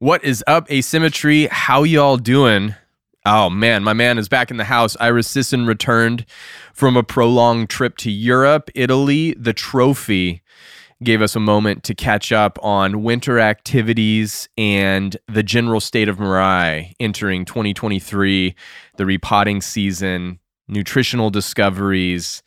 What is up, Asymmetry? How y'all doing? Oh man, my man is back in the house. Ira Sisson returned from a prolonged trip to Europe, Italy. The trophy gave us a moment to catch up on winter activities and the general state of Mirai entering 2023, the repotting season, nutritional discoveries,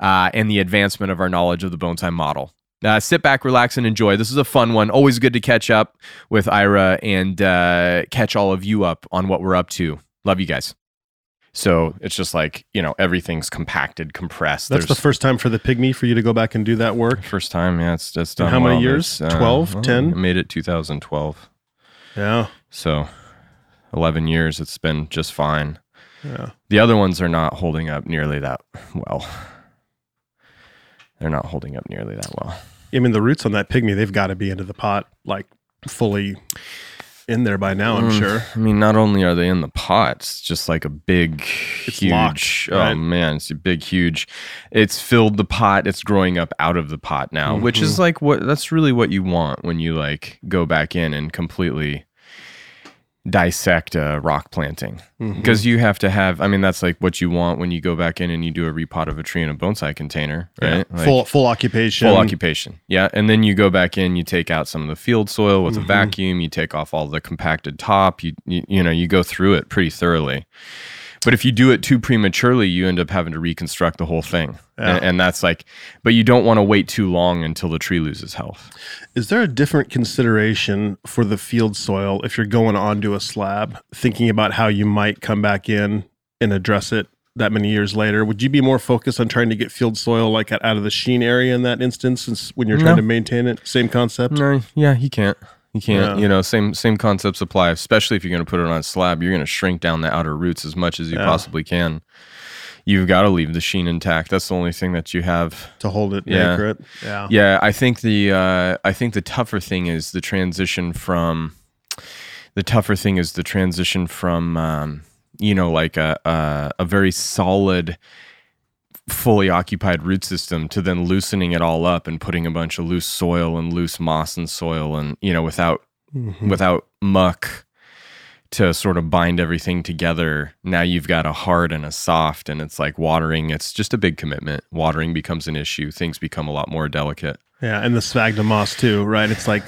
uh, and the advancement of our knowledge of the bonsai model. Uh, sit back, relax, and enjoy. This is a fun one. Always good to catch up with Ira and uh, catch all of you up on what we're up to. Love you guys. So it's just like, you know, everything's compacted, compressed. That's the first time for the pygmy for you to go back and do that work. First time, yeah. It's just how many well. years? There's, 12, well, 10? I made it 2012. Yeah. So 11 years, it's been just fine. Yeah. The other ones are not holding up nearly that well. They're not holding up nearly that well. I mean, the roots on that pygmy, they've got to be into the pot, like fully in there by now, I'm Mm, sure. I mean, not only are they in the pot, it's just like a big, It's huge. locked, oh right? man, it's a big, huge. It's filled the pot. It's growing up out of the pot now, which is Mm-hmm. like what. That's really what you want when you like go back in and completely dissect a rock planting because you have to have. I mean, that's like what you want when you go back in and you do a repot of a tree in a bonsai container, Yeah. right? Like- full full occupation. Full occupation. Yeah. And then you go back in, you take out some of the field soil with Mhm. a vacuum, you take off all the compacted top, you, you you know, you go through it pretty thoroughly. But if you do it too prematurely, you end up having to reconstruct the whole thing. Yeah. And, and that's like, but you don't want to wait too long until the tree loses health. Is there a different consideration for the field soil if you're going onto a slab, thinking about how you might come back in and address it that many years later? Would you be more focused on trying to get field soil like out of the sheen area in that instance, since when you're trying No. to maintain it? Same concept. No, yeah, you can't. You can't. Yeah. You know, same same concepts apply. Especially if you're going to put it on a slab, you're going to shrink down the outer roots as much as you Yeah. possibly can. You've got to leave the sheen intact. That's the only thing that you have To hold it, Yeah. anchor it. Yeah. Yeah, I think the uh, I think the tougher thing is the transition from the tougher thing is the transition from um, you know like a, a a very solid fully occupied root system to then loosening it all up and putting a bunch of loose soil and loose moss and soil and you know without Mhm. without muck to sort of bind everything together. Now you've got a hard and a soft, and it's like watering. It's just a big commitment. Watering becomes an issue. Things become a lot more delicate. Yeah, and the sphagnum moss too, right? It's like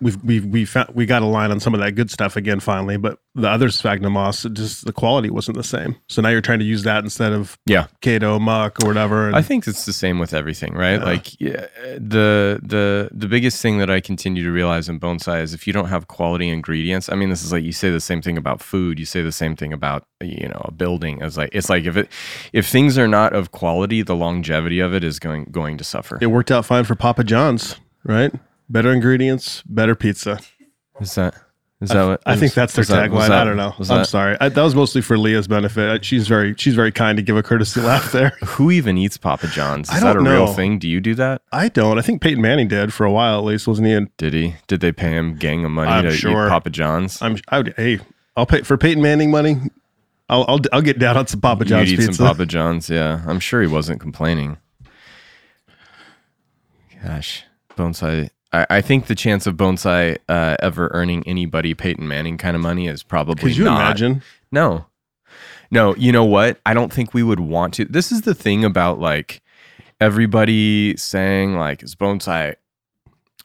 we've we we found we got a line on some of that good stuff again finally, but the other sphagnum moss, just the quality wasn't the same. So now you're trying to use that instead of Yeah. keto muck or whatever. And I think it's the same with everything, right? Yeah. Like yeah, the the the biggest thing that I continue to realize in bonsai is if you don't have quality ingredients. I mean, this is like you say the same thing about food. You say the same thing about you know a building. As like it's like if it if things are not of quality, the longevity of it is going going to suffer. it worked out fine for Papa John's, right? Better ingredients, better pizza. Is that is that what I think that's their tagline. I don't know. I'm that- sorry. I, that was mostly for Leah's benefit. I- She's very she's very kind to give a courtesy laugh there. Who even eats Papa John's? Is I that a don't real thing? Do you do that? I don't. I think Peyton Manning did for a while at least, wasn't he? And Did he? Did they pay him gang of money I'm to sure. eat Papa John's? I'm I would, hey, I'll pay for Peyton Manning money. I'll I'll, I'll get down on some Papa John's You'd eat pizza. some Papa John's, yeah. I'm sure he wasn't complaining. Gosh, bonsai. I, I think the chance of bonsai uh, ever earning anybody Peyton Manning kind of money is probably Could you not. imagine? No, no. You know what? I don't think we would want to. This is the thing about like everybody saying like is bonsai.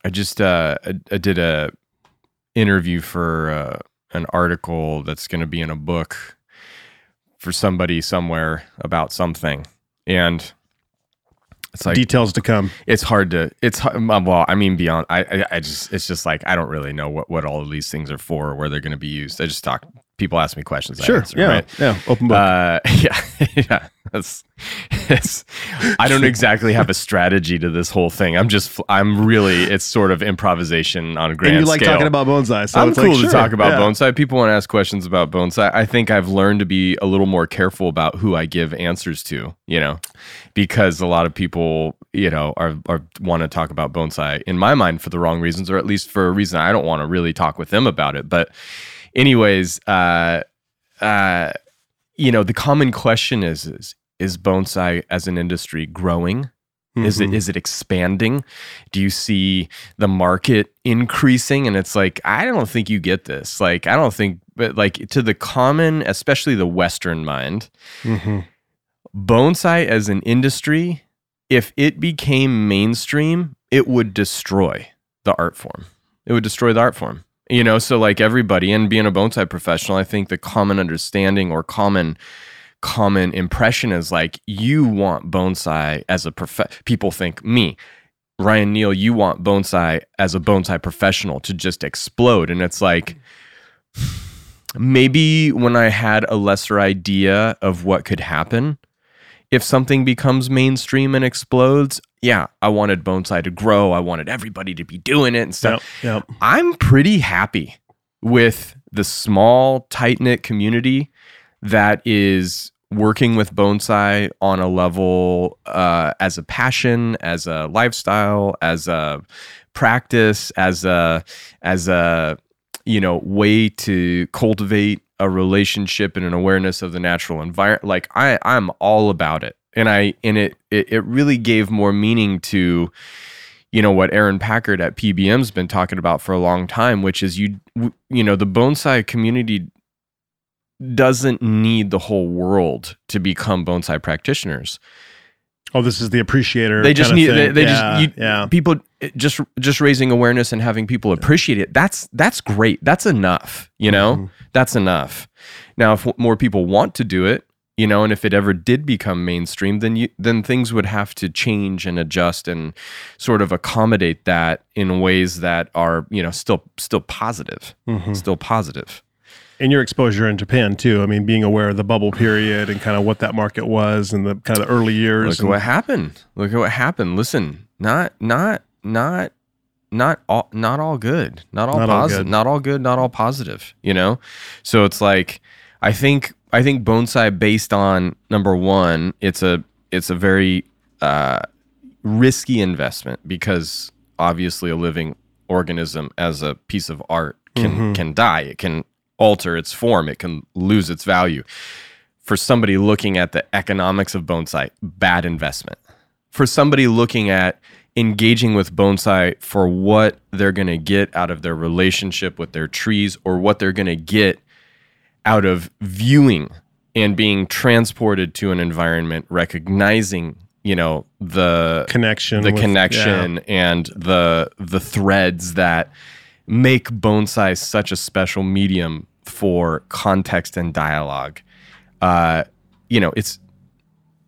I just uh, I, I did a interview for uh, an article that's going to be in a book for somebody somewhere about something, and it's like Details to come. it's hard to it's well i mean beyond I, I i just it's just like i don't really know what what all of these things are for or where they're going to be used i just talk people ask me questions Sure. answer, yeah. right? Yeah. Open book. uh yeah yeah that's i don't exactly have a strategy to this whole thing i'm just i'm really it's sort of improvisation on a grand and you like scale. talking about bonsai. So I'm cool like, to sure, talk about yeah. bonsai. People want to ask questions about bonsai. I think I've learned to be a little more careful about who I give answers to, you know, because a lot of people, you know, are, are want to talk about bonsai in my mind for the wrong reasons, or at least for a reason I don't want to really talk with them about it. But, anyways, uh, uh, you know, the common question is is is bonsai as an industry growing Is it Mhm. is it expanding? Do you see the market increasing? And it's like, I don't think you get this. Like, I don't think, but like to the common, especially the Western mind, Mhm. bonsai as an industry, if it became mainstream, it would destroy the art form. It would destroy the art form. You know, so like everybody, and being a bonsai professional, I think the common understanding or common common impression is like you want bonsai as a prof. People think me, Ryan Neil, you want bonsai as a bonsai professional to just explode, and it's like maybe when I had a lesser idea of what could happen, if something becomes mainstream and explodes, yeah, I wanted bonsai to grow. I wanted everybody to be doing it and stuff. Yep. Yep. I'm pretty happy with the small, tight knit community that is working with bonsai on a level uh, as a passion, as a lifestyle, as a practice, as a as a you know way to cultivate a relationship and an awareness of the natural environment. Like I, I'm all about it, and I and it it, it really gave more meaning to you know what Aarin Packard at PBM's been talking about for a long time, which is you you know the bonsai community doesn't need the whole world to become bonsai practitioners. Oh, this is the appreciator. They just need they, they yeah, just you, yeah. people just just raising awareness and having people appreciate it. That's that's great. That's enough. You know, Mhm. that's enough. Now, if more people want to do it, you know, and if it ever did become mainstream, then you then things would have to change and adjust and sort of accommodate that in ways that are you know still still positive, Mhm. still positive. And your exposure in Japan too. I mean, being aware of the bubble period and kind of what that market was and the kind of the early years. Look at and- what happened. Look at what happened. Listen, not not not not all not all good. Not all Not positive. good. Not all good. Not all positive. You know. So it's like I think I think bonsai based on number one, it's a it's a very uh, risky investment because obviously a living organism as a piece of art can Mhm. can die. It can alter its form. It can lose its value for somebody looking at the economics of bonsai, bad investment. For somebody looking at engaging with bonsai for what they're going to get out of their relationship with their trees or what they're going to get out of viewing and being transported to an environment, recognizing, you know, the connection. the with- connection and the the threads that make bonsai such a special medium for context and dialogue. Uh, you know, it's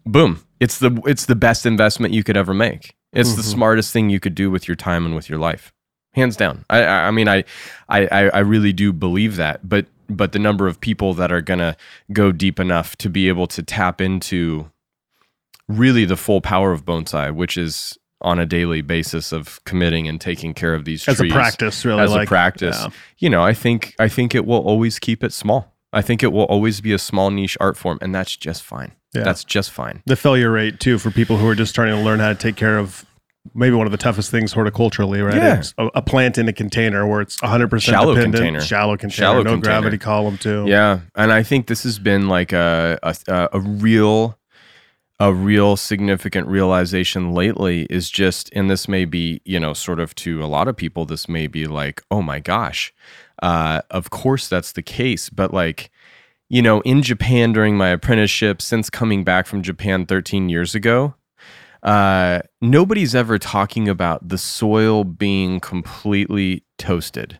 boom. It's the it's the best investment you could ever make. It's the Mhm. smartest thing you could do with your time and with your life, hands down. I I, I mean I, I I I really do believe that, but but the number of people that are gonna go deep enough to be able to tap into really the full power of bonsai, which is on a daily basis of committing and taking care of these as trees a practice, really. as like, a practice. yeah. You know, I think I think it will always keep it small. I think it will always be a small niche art form, and that's just fine. Yeah. That's just fine. The failure rate too for people who are just starting to learn how to take care of maybe one of the toughest things horticulturally, right? Yeah. A, a plant in a container where it's 100% Shallow dependent, container. shallow container, Shallow no container. gravity column too. Yeah, and I think this has been like a a, a real a real significant realization lately is just and this may be you know sort of to a lot of people this may be like oh my gosh uh, of course that's the case. But like you know in japan during my apprenticeship since coming back from japan 13 years ago uh, nobody's ever talking about the soil being completely toasted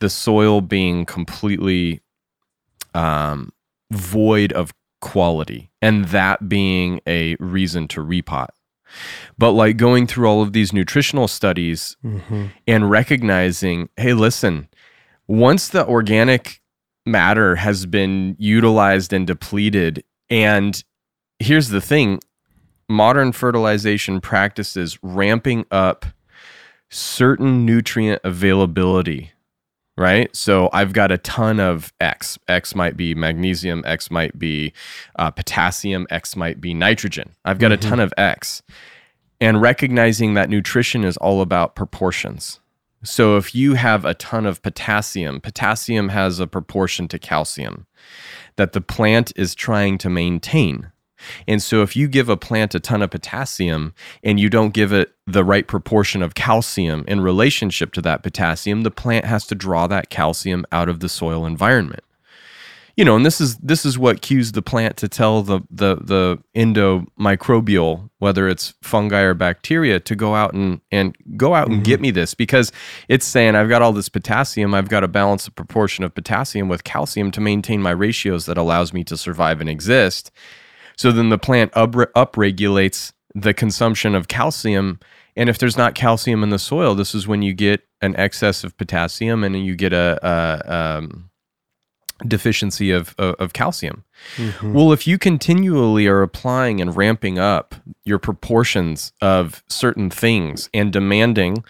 the soil being completely um, void of quality and that being a reason to repot. But like going through all of these nutritional studies hmm and recognizing, hey, listen, once the organic matter has been utilized and depleted, and here's the thing modern fertilization practices ramping up certain nutrient availability right? So I've got a ton of X. X might be magnesium, X might be uh, potassium, X might be nitrogen. I've got Mhm. a ton of X. And recognizing that nutrition is all about proportions. So if you have a ton of potassium, potassium has a proportion to calcium that the plant is trying to maintain. And so if you give a plant a ton of potassium and you don't give it the right proportion of calcium in relationship to that potassium, the plant has to draw that calcium out of the soil environment you know, and this is this is what cues the plant to tell the the the endomicrobial, whether it's fungi or bacteria, to go out and and go out and mm-hmm. get me this because it's saying I've got all this potassium, I've got to balance the proportion of potassium with calcium to maintain my ratios that allows me to survive and exist. So then the plant up upregulates the consumption of calcium. And if there's not calcium in the soil, this is when you get an excess of potassium and you get a, a um, deficiency of, of, of calcium. Mm-hmm. Well, if you continually are applying and ramping up your proportions of certain things and demanding,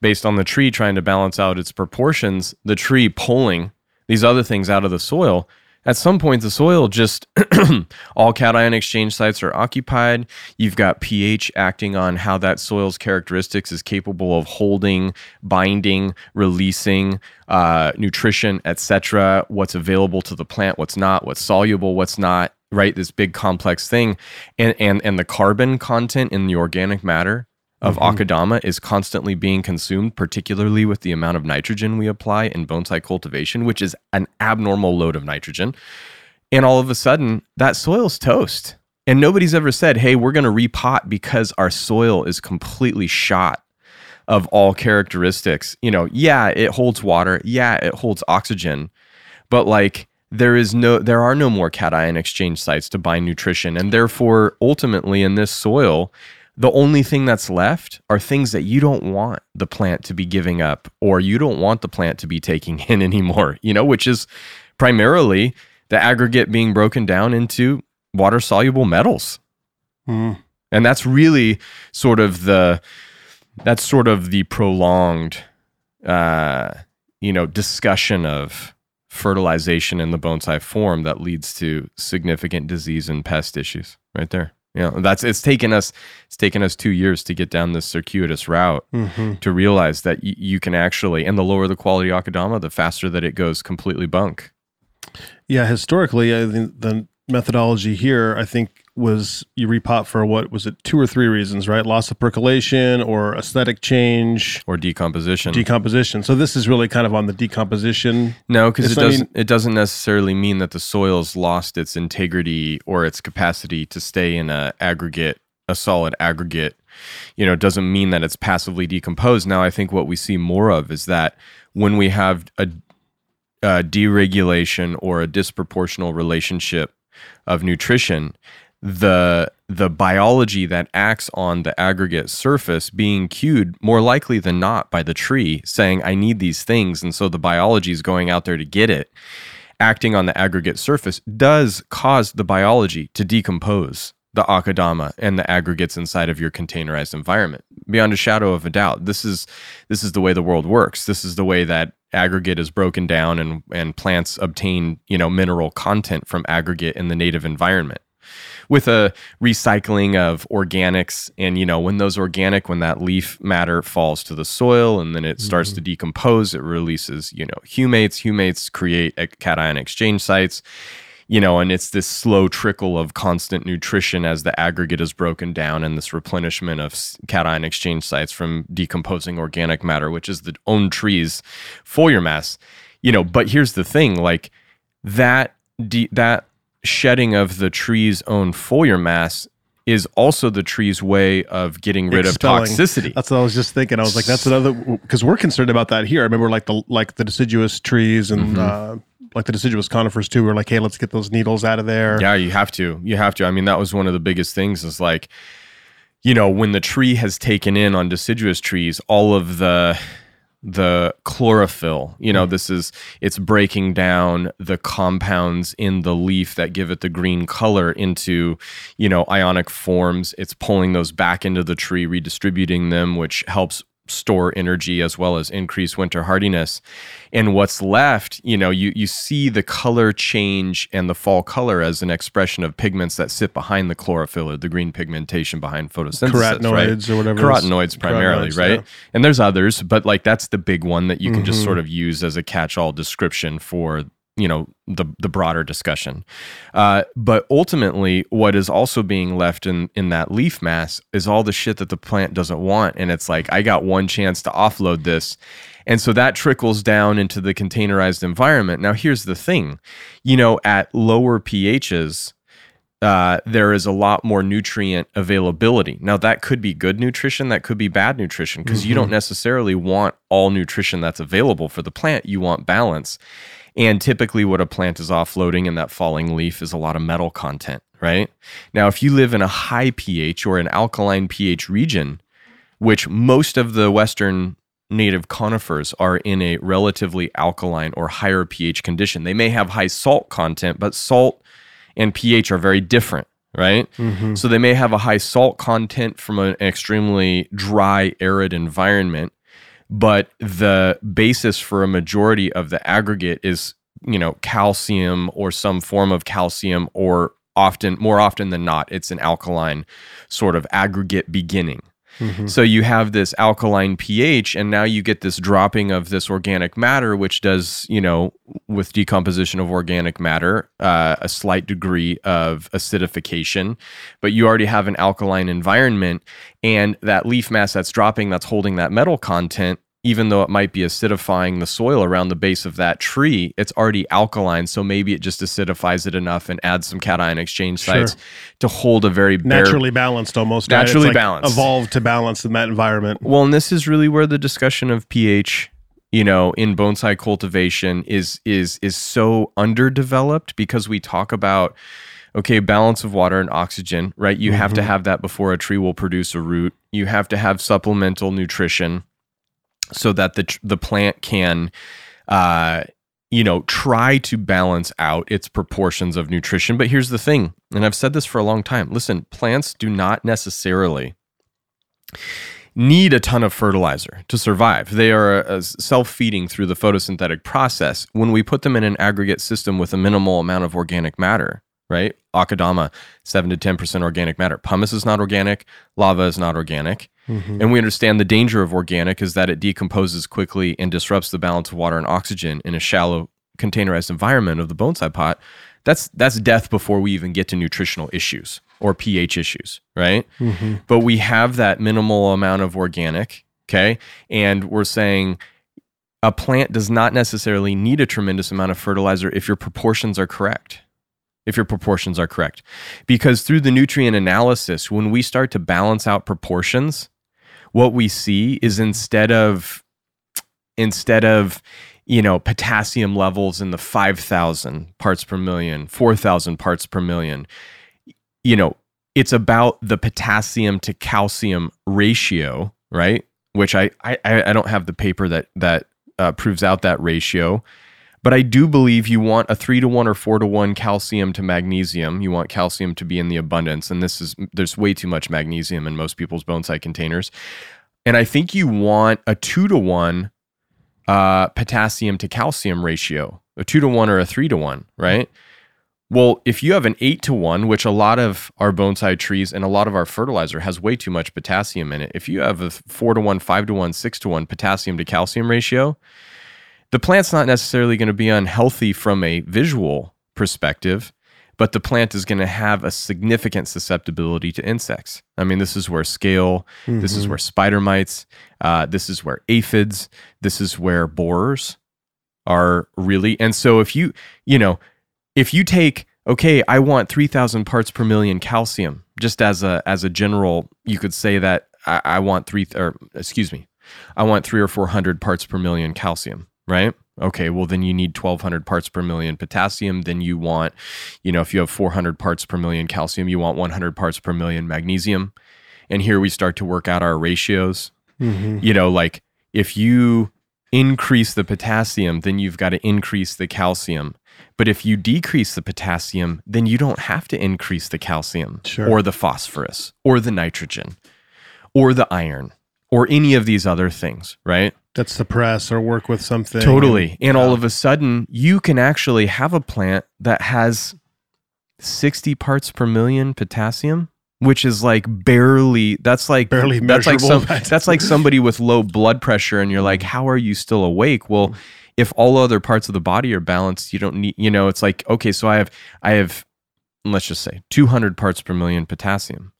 based on the tree trying to balance out its proportions, the tree pulling these other things out of the soil, at some point the soil just all cation exchange sites are occupied. You've got ph acting on how that soil's characteristics is capable of holding binding releasing uh, nutrition etc what's available to the plant what's not what's soluble what's not right? This big complex thing. And and and the carbon content in the organic matter of mm-hmm. akadama is constantly being consumed, particularly with the amount of nitrogen we apply in bonsai cultivation, which is an abnormal load of nitrogen. And all of a sudden, that soil's toast. And nobody's ever said, hey, we're going to repot because our soil is completely shot of all characteristics. You know, yeah, it holds water. Yeah, it holds oxygen. But like, there is no there are no more cation exchange sites to bind nutrition and therefore ultimately in this soil the only thing that's left are things that you don't want the plant to be giving up or you don't want the plant to be taking in anymore, you know, which is primarily the aggregate being broken down into water soluble metals. Mm. And that's really sort of the that's sort of the prolonged uh, you know, discussion of fertilization in the bonsai form that leads to significant disease and pest issues right there. You know, that's it's taken us it's taken us two years to get down this circuitous route mm-hmm. to realize that y- you can actually and the lower the quality akadama, the faster that it goes completely bunk. Yeah, historically, I think the methodology here, I think, was you repot for what was it, two or three reasons, right? Loss of percolation or aesthetic change or decomposition. Decomposition. So this is really kind of on the decomposition. No, because it doesn't. Mean, it doesn't necessarily mean that the soil's lost its integrity or its capacity to stay in a aggregate, a solid aggregate. You know, it doesn't mean that it's passively decomposed. Now, I think what we see more of is that when we have a, a deregulation or a disproportional relationship of nutrition, the the biology that acts on the aggregate surface being cued more likely than not by the tree saying I need these things and so the biology is going out there to get it acting on the aggregate surface does cause the biology to decompose the akadama and the aggregates inside of your containerized environment. Beyond a shadow of a doubt this is this is the way the world works. This is the way that aggregate is broken down and and plants obtain you know mineral content from aggregate in the native environment. With a recycling of organics and you know when those organic when that leaf matter falls to the soil and then it starts mm-hmm. to decompose it releases you know humates. Humates create cation exchange sites you know, and it's this slow trickle of constant nutrition as the aggregate is broken down and this replenishment of cation exchange sites from decomposing organic matter, which is the own tree's foliar mass. You know, but here's the thing like that, de- that shedding of the tree's own foliar mass is also the tree's way of getting rid Expelling. of toxicity. That's what I was just thinking. I was like, that's another because we're concerned about that here. I remember like the like the deciduous trees and mm-hmm. uh, like the deciduous conifers too. We're like, hey, let's get those needles out of there. Yeah, you have to. You have to. I mean, that was one of the biggest things. Is like, you know, when the tree has taken in on deciduous trees all of the the chlorophyll. You know, mm. this is it's breaking down the compounds in the leaf that give it the green color into, you know, ionic forms. It's pulling those back into the tree, redistributing them, which helps store energy as well as increase winter hardiness. And what's left, you know, you you see the color change and the fall color as an expression of pigments that sit behind the chlorophyll or the green pigmentation behind photosynthesis. Carotenoids right? or whatever. Carotenoids primarily, carotenoids, right? Yeah. And there's others, but like that's the big one that you can mm-hmm. just sort of use as a catch-all description for you know the the broader discussion. Uh, but ultimately, what is also being left in in that leaf mass is all the shit that the plant doesn't want, and it's like I got one chance to offload this, and so that trickles down into the containerized environment. Now, here's the thing, you know, at lower pHs. Uh, there is a lot more nutrient availability. Now, that could be good nutrition, that could be bad nutrition, because you don't necessarily want all nutrition that's available for the plant. You want balance. And typically, what a plant is offloading in that falling leaf is a lot of metal content, right? Now, if you live in a high pH or an alkaline pH region, which most of the Western native conifers are in a relatively alkaline or higher pH condition, they may have high salt content, but salt and pH are very different. Right. Mm-hmm. So they may have a high salt content from an extremely dry, arid environment but the basis for a majority of the aggregate is you know calcium or some form of calcium or often more often than not it's an alkaline sort of aggregate beginning so you have this alkaline pH, and now you get this dropping of this organic matter, which does, you know, with decomposition of organic matter, uh, a slight degree of acidification. But you already have an alkaline environment, and that leaf mass that's dropping, that's holding that metal content. Even though it might be acidifying the soil around the base of that tree, it's already alkaline. So maybe it just acidifies it enough and adds some cation exchange Sure. sites to hold a very bare Naturally balanced almost. right? Naturally like balanced. Evolved to balance in that environment. Well, and this is really where the discussion of pH, you know, in bonsai cultivation is is is so underdeveloped because we talk about okay, balance of water and oxygen, right? You have to mm-hmm. have that before a tree will produce a root. You have to have supplemental nutrition so that the the plant can uh you know, try to balance out its proportions of nutrition. But here's the thing, and I've said this for a long time. Listen, plants do not necessarily need a ton of fertilizer to survive. They are uh, self-feeding through the photosynthetic process. When we put them in an aggregate system with a minimal amount of organic matter, right? Akadama, 7 to 10% organic matter. Pumice is not organic, lava is not organic. Mm-hmm. And we understand the danger of organic is that it decomposes quickly and disrupts the balance of water and oxygen in a shallow containerized environment of the bonsai pot. That's that's death before we even get to nutritional issues or pH issues, right? Mm-hmm. But we have that minimal amount of organic, okay? And we're saying a plant does not necessarily need a tremendous amount of fertilizer if your proportions are correct. If your proportions are correct. Because through the nutrient analysis, when we start to balance out proportions, what we see is instead of instead of you know potassium levels in the 5000 parts per million 4000 parts per million you know it's about the potassium to calcium ratio right? Which i i, I don't have the paper that that uh, proves out that ratio but i do believe you want a 3 to 1 or 4 to 1 calcium to magnesium you want calcium to be in the abundance and this is there's way too much magnesium in most people's bonsai containers and i think you want a 2 to 1 uh, potassium to calcium ratio, a two to one or a three to one, right? Well, if you have an eight to one, which a lot of our bonsai trees and a lot of our fertilizer has way too much potassium in it, if you have a four to one, five to one, six to one potassium to calcium ratio, the plant's not necessarily going to be unhealthy from a visual perspective, but the plant is going to have a significant susceptibility to insects. I mean, this is where scale, this is where spider mites, uh, this is where aphids, this is where borers are really. And so if you, you know, if you take, okay, I want 3000 parts per million calcium, just as a, as a general, you could say that I, I want three, or excuse me, I want three or 400 parts per million calcium, right? Okay, well, then you need 1200 parts per million potassium. Then you want, you know, if you have 400 parts per million calcium, you want 100 parts per million magnesium. And here we start to work out our ratios. Mm-hmm. You know, like if you increase the potassium, then you've got to increase the calcium. But if you decrease the potassium, then you don't have to increase the calcium Sure. or the phosphorus or the nitrogen or the iron or any of these other things, right? That's suppress or work with something. Totally. And all of a sudden, you can actually have a plant that has 60 parts per million potassium, which is like barely that's like Barely that's like some that's like somebody with low blood pressure and you're like, mm. "How are you still awake?" Well, if all other parts of the body are balanced, you don't need, you know, it's like, okay, so I have, I have, let's just say 200 parts per million potassium.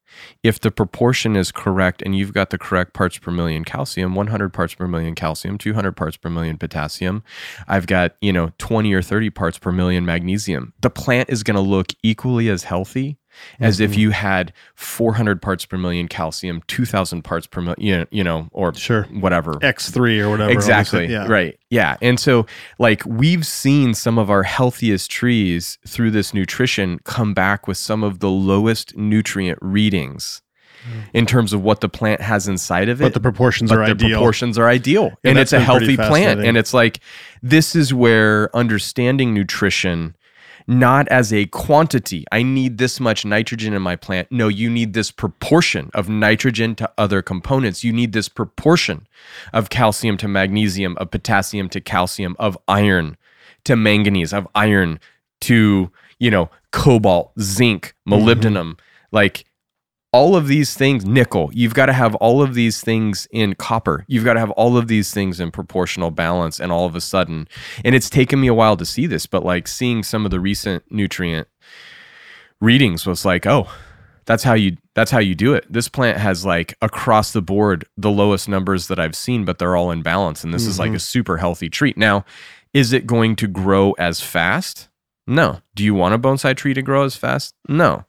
If the proportion is correct and you've got the correct parts per million calcium, 100 parts per million calcium, 200 parts per million potassium, I've got, you know, 20 or 30 parts per million magnesium. The plant is going to look equally as healthy as if Mhm. you had 400 parts per million calcium, 2000 parts per million, you know, or Sure. whatever. X3 or whatever. Exactly. Yeah. Right. Yeah. And so, like, we've seen some of our healthiest trees through this nutrition come back with some of the lowest nutrient readings in terms of what the plant has inside of it. But the proportions but are the ideal. proportions are ideal. Yeah, and it's a healthy plant. And it's like, this is where understanding nutrition, not as a quantity, I need this much nitrogen in my plant. No, you need this proportion of nitrogen to other components. You need this proportion of calcium to magnesium, of potassium to calcium, of iron to manganese, of iron to, you know, cobalt, zinc, molybdenum. Mm-hmm. Like, all of these things, nickel, you've got to have all of these things in copper. You've got to have all of these things in proportional balance. And all of a sudden, and it's taken me a while to see this, but like seeing some of the recent nutrient readings was like, oh, that's how you that's how you do it. This plant has like across the board the lowest numbers that I've seen, but they're all in balance. And this is like a mm-hmm. super healthy treat Now, is it going to grow as fast? No. Do you want a bonsai tree to grow as fast? No.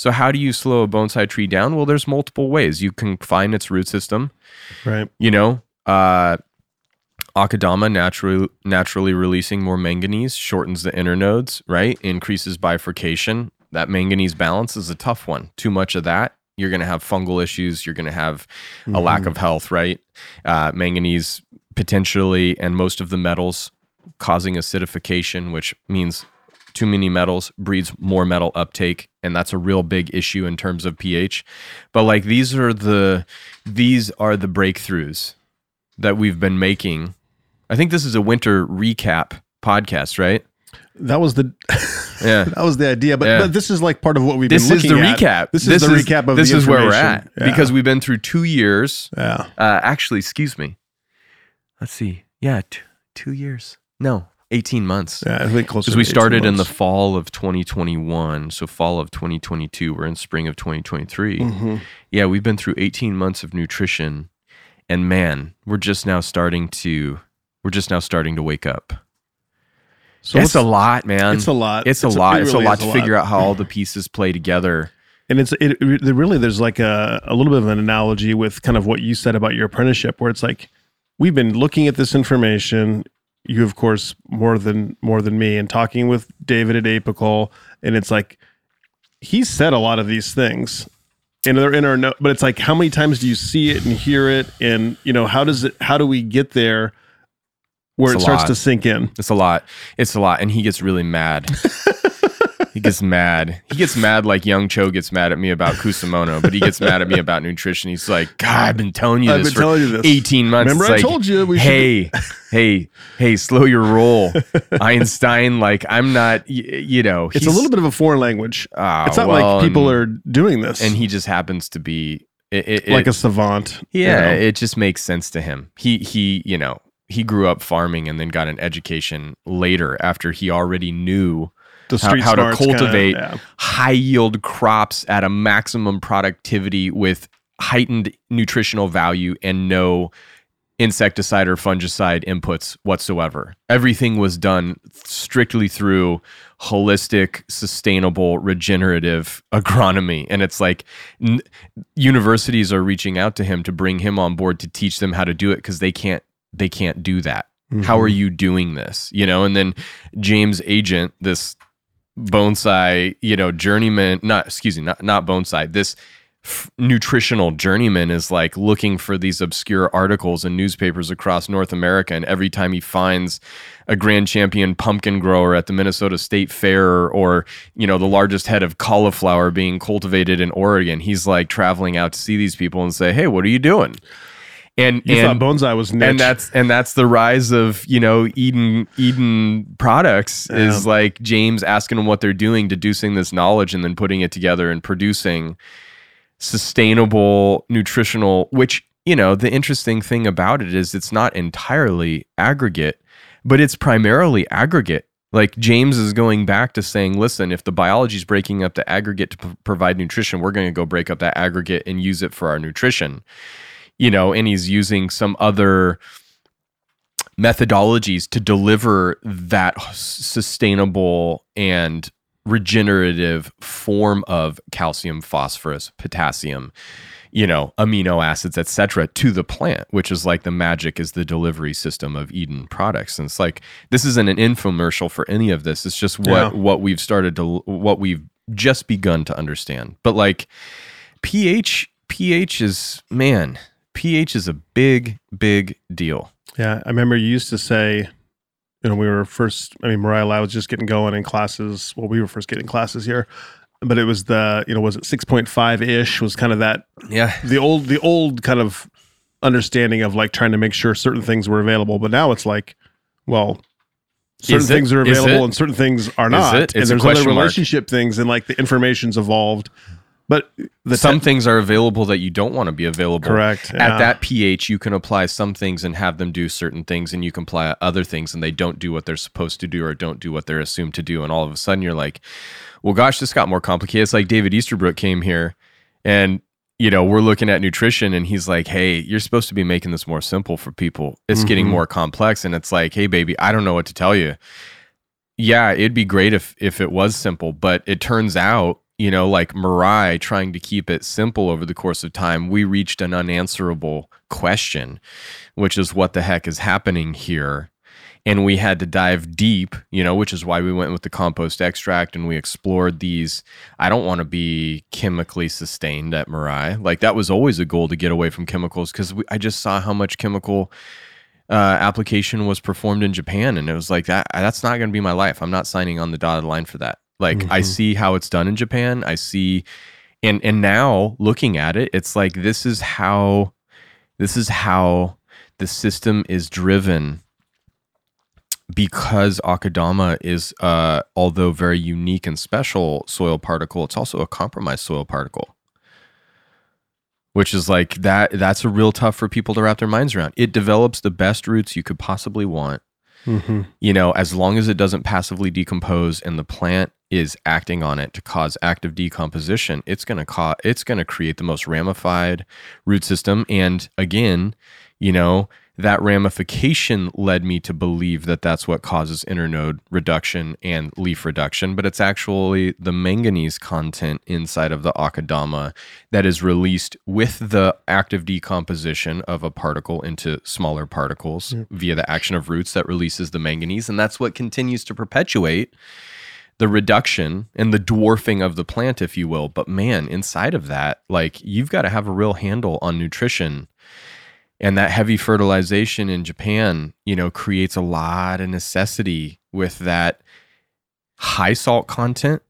So how do you slow a bonsai tree down? Well, there's multiple ways. You can find its root system. Right. You know, uh, Akadama naturally naturally releasing more manganese shortens the internodes, right? Increases bifurcation. That manganese balance is a tough one. Too much of that, you're going to have fungal issues. You're going to have a lack of health, right? Uh, manganese potentially, and most of the metals causing acidification, which means too many metals breeds more metal uptake and that's a real big issue in terms of pH. But like these are the these are the breakthroughs that we've been making. I think this is a winter recap podcast right? That was the yeah. that was the idea, but, Yeah. but this is like part of what we've this been is looking the at. recap. This is the recap of this the is where we're at Yeah. because we've been through 2 years yeah, uh actually excuse me. Let's see. Yeah t- 2 years. No 18 months yeah, I think closer. because we 18 started in the fall of 2021 so fall of 2022 we're in spring of 2023 Mhm. yeah we've been through 18 months of nutrition and man we're just now starting to we're just now starting to wake up So it's a lot man It's a lot. it's a It's a- lot it it's a lot to a figure lot. out how all the pieces play together and it's it, it really there's like a, a little bit of an analogy with kind of what you said about your apprenticeship where it's like we've been looking at this information you of course more than more than me and talking with david at apical and it's like he said a lot of these things and they're in our note but it's like how many times do you see it and hear it? And you know how does it how do we get there where It's it starts lot. to sink in? It's a lot. It's a lot and he gets really mad he gets mad he gets mad like young choe gets mad at me about kusamono but he gets mad at me about nutrition he's like god i've been telling you I've this been for telling you this 18 months remember It's i like, told you we should hey, hey, hey, slow your roll. Einstein, like, I'm not, y- you know, it's a little bit of a foreign language oh, it's not well, like people and, are doing this and he just happens to be, it, it, like it- a savant. you yeah, know? it just makes sense to him. He, he, you know, he grew up farming and then got an education later after he already knew the how, street how to smarts kinda- cultivate yeah. high yield crops at a maximum productivity with heightened nutritional value and no insecticide or fungicide inputs whatsoever. Everything was done strictly through holistic, sustainable, regenerative agronomy. And it's like n- universities are reaching out to him to bring him on board to teach them how to do it because they can't they can't do that. How are Mhm. you doing this? You know, and then James Agent, this bonsai, you know, journeyman, not excuse me, not not bonsai, this f- nutritional journeyman is like looking for these obscure articles in newspapers across North America and every time he finds a grand champion pumpkin grower at the Minnesota State Fair or, you know, the largest head of cauliflower being cultivated in Oregon, he's like traveling out to see these people and say, "Hey, what are you doing?" And You and thought bonsai was niche. and that's and that's the rise of you know Eden Eden products is like James asking them what they're doing, deducing this knowledge, and then putting it together and producing sustainable nutritional. Which you know the interesting thing about it is it's not entirely aggregate. but it's primarily aggregate. Like James is going back to saying, listen, if the biology is breaking up the aggregate to p- provide nutrition, we're going to go break up that aggregate and use it for our nutrition. You know, and he's using some other methodologies to deliver that sustainable and regenerative form of calcium, phosphorus, potassium, you know, amino acids, etc., to the plant, which is like the magic is the delivery system of Eden products. And it's like this isn't an infomercial for any of this. It's just what Yeah. what we've started to what we've just begun to understand. But like pH, pH is man, pH is a big, big deal. Yeah, I remember you used to say, you know, we were first. I mean, Mirai I was just getting going in classes. Well, we were first getting classes here, but it was the you know was it six point five ish was kind of that Yeah. the old the old kind of understanding of like trying to make sure certain things were available. But now it's like, well. Certain it? things are available and certain things are Is not. it? And there's other question mark. relationship things and like the information's evolved. But the some te- things are available that you don't want to be available. correct At that pH, you can apply some things and have them do certain things, and you can apply other things and they don't do what they're supposed to do or don't do what they're assumed to do. And all of a sudden, you're like, well, gosh, this got more complicated. It's like David Easterbrook came here and you know, we're looking at nutrition and he's like, Hey, you're supposed to be making this more simple for people. It's getting Mhm. more complex. And it's like, Hey, baby, I don't know what to tell you. Yeah, it'd be great if if it was simple, but it turns out, you know, like Mirai trying to keep it simple over the course of time, we reached an unanswerable question, which is what the heck is happening here? And we had to dive deep, you know, which is why we went with the compost extract and we explored these. I don't want to be chemically sustained at Mirai. Like that was always a goal to get away from chemicals because I just saw how much chemical uh, application was performed in Japan, and it was like that. That's not going to be my life. I'm not signing on the dotted line for that. Like I Mhm. see how it's done in Japan. I see, and and now looking at it, it's like this is how, this is how the system is driven. Because Akadama is, uh, although very unique and special soil particle, it's also a compromised soil particle which is like that that's a real tough for people to wrap their minds around it develops the best roots you could possibly want Mhm. you know as long as it doesn't passively decompose and the plant is acting on it to cause active decomposition it's going to cause it's going to create the most ramified root system and again you know that ramification led me to believe that that's what causes internode reduction and leaf reduction but it's actually the manganese content inside of the akadama that is released with the active decomposition of a particle into smaller particles Yeah. via the action of roots that releases the manganese and that's what continues to perpetuate the reduction and the dwarfing of the plant if you will but man inside of that like you've got to have a real handle on nutrition and that heavy fertilization in Japan, you know, creates a lot of necessity with that high salt content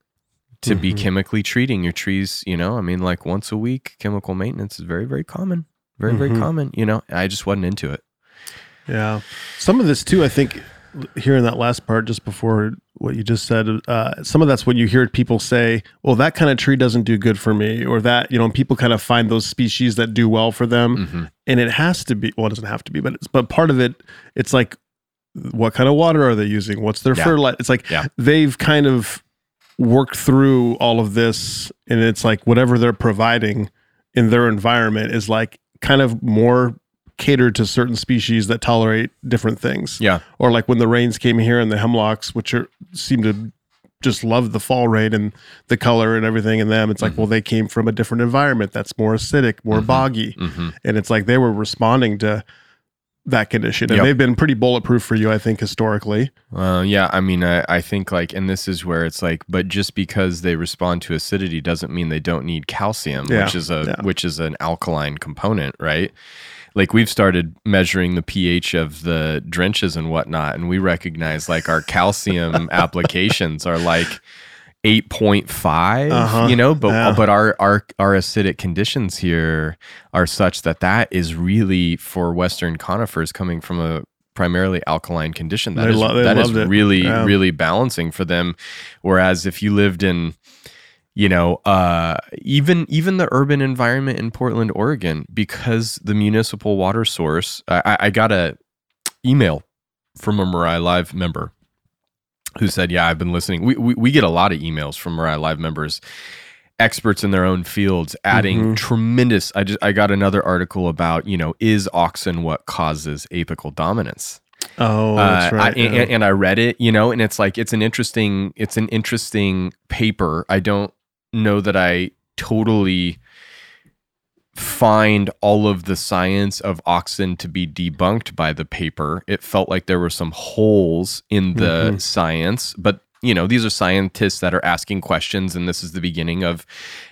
to be Mhm. chemically treating your trees, you know. I mean, like once a week, chemical maintenance is very, very common. Very, very Mhm. common. You know, I just wasn't into it. Yeah. Some of this too, I think, here in that last part, just before what you just said, uh, some of that's when you hear people say, well, that kind of tree doesn't do good for me, or that, you know, people kind of find those species that do well for them. hmm And it has to be, well, it doesn't have to be, but it's, but part of it, it's like, what kind of water are they using? What's their Yeah. fertilizer? It's like Yeah. they've kind of worked through all of this, and it's like whatever they're providing in their environment is like kind of more catered to certain species that tolerate different things. Yeah. Or like when the rains came here and the hemlocks, which are seem to just love the fall rain and the color and everything in them. It's like, Mhm. well, they came from a different environment that's more acidic, more Mhm. boggy. hmm And it's like they were responding to that condition. And Yep. they've been pretty bulletproof for you, I think, historically. Uh, yeah, I mean, I, I think like, and this is where it's like, but just because they respond to acidity doesn't mean they don't need calcium, Yeah, which is a yeah. which is an alkaline component, right? Like we've started measuring the pH of the drenches and whatnot, and we recognize like our calcium applications are like. 8.5 Uh-huh, you know but yeah. but our our our acidic conditions here are such that that is really for western conifers coming from a primarily alkaline condition that they is, lo- that is really Yeah. really balancing for them whereas if you lived in you know uh even even the urban environment in portland oregon because the municipal water source i I- got a email from a Mirai Live member who said, "Yeah, I've been listening." We we, we get a lot of emails from Mirai Live members, experts in their own fields, adding Mhm. tremendous. I just I got another article about you know is auxin what causes apical dominance. Oh, that's Uh, right. I, and, and I read it, you know, and it's like it's an interesting it's an interesting paper. I don't know that I totally find all of the science of auxin to be debunked by the paper. It felt like there were some holes in the Mhm. science, but you know, these are scientists that are asking questions, and this is the beginning of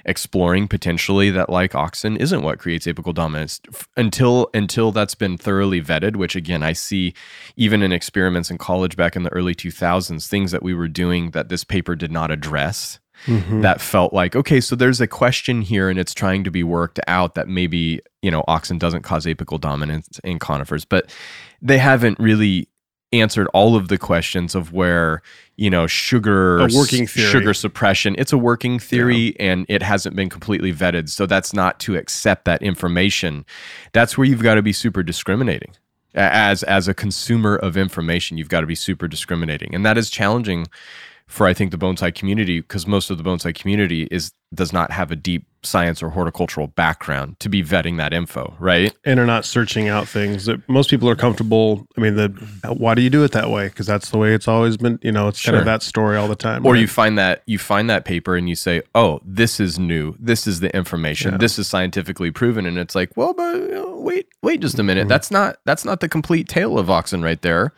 exploring potentially that like auxin isn't what creates apical dominance until until that's been thoroughly vetted. Which again, I see even in experiments in college back in the early 2000s, things that we were doing that this paper did not address Mhm. that felt like okay so there's a question here and it's trying to be worked out that maybe you know auxin doesn't cause apical dominance in conifers but they haven't really answered all of the questions of where you know sugar A working theory. sugar suppression it's a working theory and it hasn't been completely vetted so that's not to accept that information that's where you've got to be super discriminating as as a consumer of information you've got to be super discriminating and that is challenging for I think the bonsai community because most of the bonsai community is does not have a deep science or horticultural background to be vetting that info, right? and are not searching out things that most people are comfortable. I mean, the why do you do it that way? Because that's the way it's always been. You know, it's kind of that story all the time. Or right? you find that you find that paper and you say, "Oh, this is new. This is the information. Yeah. This is scientifically proven." And it's like, "Well, but you know, wait, wait just a minute. Mhm. That's not that's not the complete tale of auxin right there.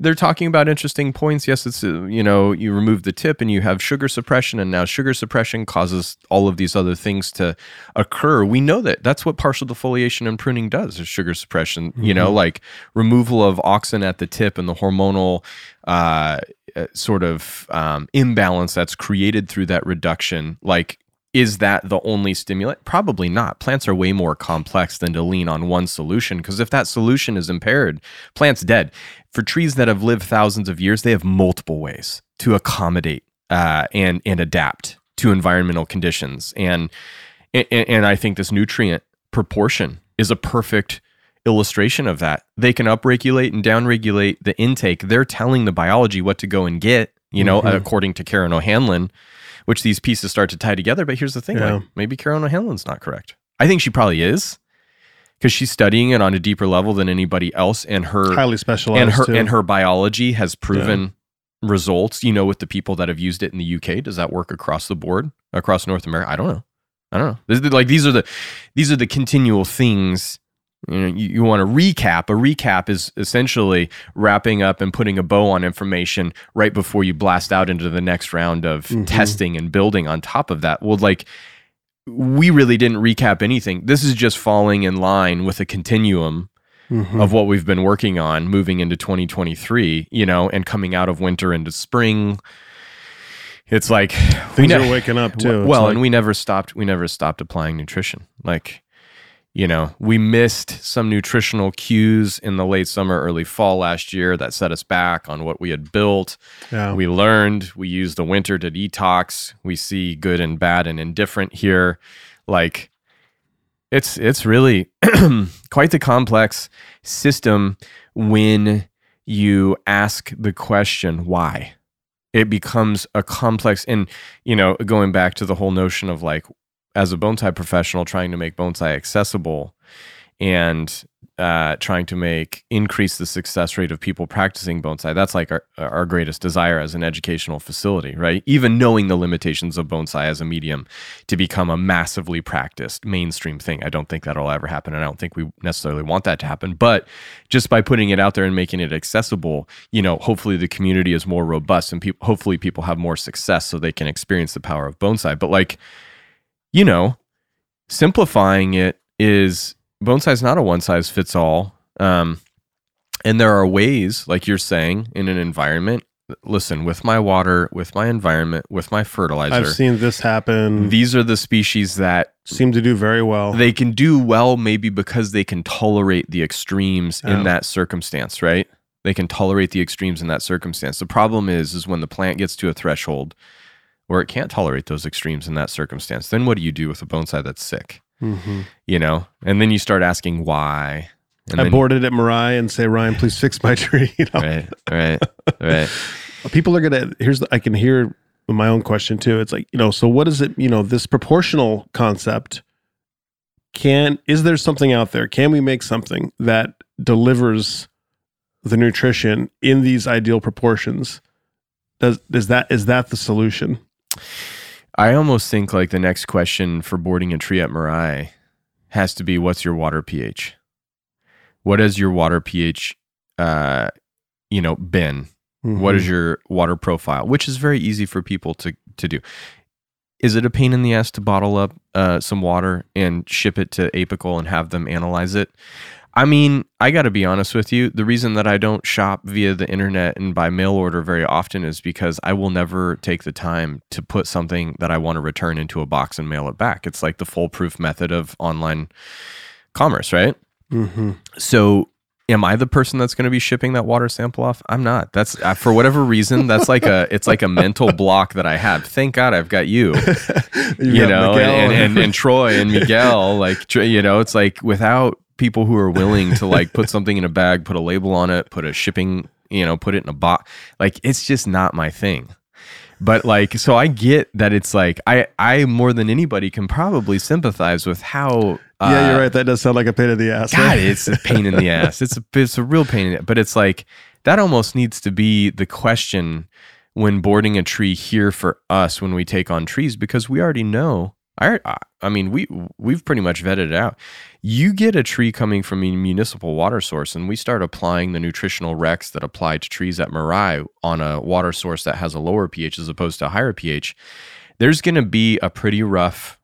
They're talking about interesting points. Yes, it's uh, you know you remove the tip and you have sugar suppression, and now sugar suppression causes all of these other things to occur. We know that that's what partial defoliation and pruning does is sugar suppression. You know, Mhm. like removal of auxin at the tip and the hormonal uh, uh, sort of um, imbalance that's created through that reduction. Like, is that the only stimulant? Probably not. Plants are way more complex than to lean on one solution because if that solution is impaired, plant's dead. For trees that have lived thousands of years, they have multiple ways to accommodate uh, and and adapt to environmental conditions. And and, and I think this nutrient proportion is a perfect illustration of that. They can upregulate and downregulate the intake. They're telling the biology what to go and get, you know, Mhm. according to Karen O'Hanlon, which these pieces start to tie together. But here's the thing Yeah. like maybe Karen O'Hanlon's not correct. I think she probably is because she's studying it on a deeper level than anybody else. And her highly specialized. and her too. and her biology has proven results you know with the people that have used it in the UK does that work across the board? Across North America I don't know. I don't know. This like these are the these are the continual things you know you, you want to recap. A recap is essentially wrapping up and putting a bow on information right before you blast out into the next round of Mhm. testing and building on top of that. Well like we really didn't recap anything. This is just falling in line with a continuum Mhm. of what we've been working on moving into 2023, you know, and coming out of winter into spring. It's like things ne- are waking up too. Well, like- and we never stopped. We never stopped applying nutrition. Like, you know, we missed some nutritional cues in the late summer, early fall last year that set us back on what we had built. yeah. We learned. We used the winter to detox. We see good and bad and indifferent here. Like it's it's really quite the complex system when you ask the question why. It becomes a complex and you know, going back to the whole notion of like as a bonsai professional trying to make bonsai accessible and uh, trying to make increase the success rate of people practicing bonsai. That's like our, our greatest desire as an educational facility, right? Even knowing the limitations of bonsai as a medium to become a massively practiced mainstream thing. I don't think that'll ever happen, and I don't think we necessarily want that to happen. But just by putting it out there and making it accessible, you know, hopefully the community is more robust, and people, hopefully people have more success so they can experience the power of bonsai. But like, you know, simplifying it is bonsai is not a one size fits all. Um, and there are ways, like you're saying, in an environment. Listen, with my water, with my environment, with my fertilizer, I've seen this happen. these are the species that seem to do very well. they can do well, maybe because they can tolerate the extremes Yeah. in that circumstance, right? They can tolerate the extremes in that circumstance. The problem is, is when the plant gets to a threshold where it can't tolerate those extremes in that circumstance. Then what do you do with a bonsai that's sick? Mhm. you know and then you start asking why And I then- boarded at Mirai and say, Ryan, please fix my tree. You know, Right, right, right. people are gonna. Here's the, I can hear my own question too. It's like you know, so what is it? You know, this proportional concept. Can is there something out there? Can we make something that delivers the nutrition in these ideal proportions? Does is that is that the solution? I almost think like the next question for boarding a tree at Mirai has to be what's your water pH? What has your water pH uh you know been? What is your water profile? Which is very easy for people to to do. Is it a pain in the ass to bottle up uh, some water and ship it to Apical and have them analyze it? I mean, I got to be honest with you. The reason that I don't shop via the internet and by mail order very often is because I will never take the time to put something that I want to return into a box and mail it back. It's like the foolproof method of online commerce, right? Mm-hmm. So, am I the person that's going to be shipping that water sample off? I'm not. That's for whatever reason. That's like a it's like a mental block that I have. Thank God I've got you, you know, and, and, and and Troy and Miguel. Like you know, it's like without people who are willing to like put something in a bag, put a label on it, put a shipping, you know, put it in a box. Like it's just not my thing. But like, so I get that it's like I I more than anybody can probably sympathize with how. yeah, uh, you're right. That does sound like a pain in the ass. God, right? it's a pain in the ass. It's a it's a real pain in the But it's like that almost needs to be the question when boarding a tree here for us when we take on trees because we already know. I I mean we we've pretty much vetted it out. You get a tree coming from a municipal water source, and we start applying the nutritional recs that apply to trees at Mirai on a water source that has a lower pH as opposed to a higher pH. There's going to be a pretty rough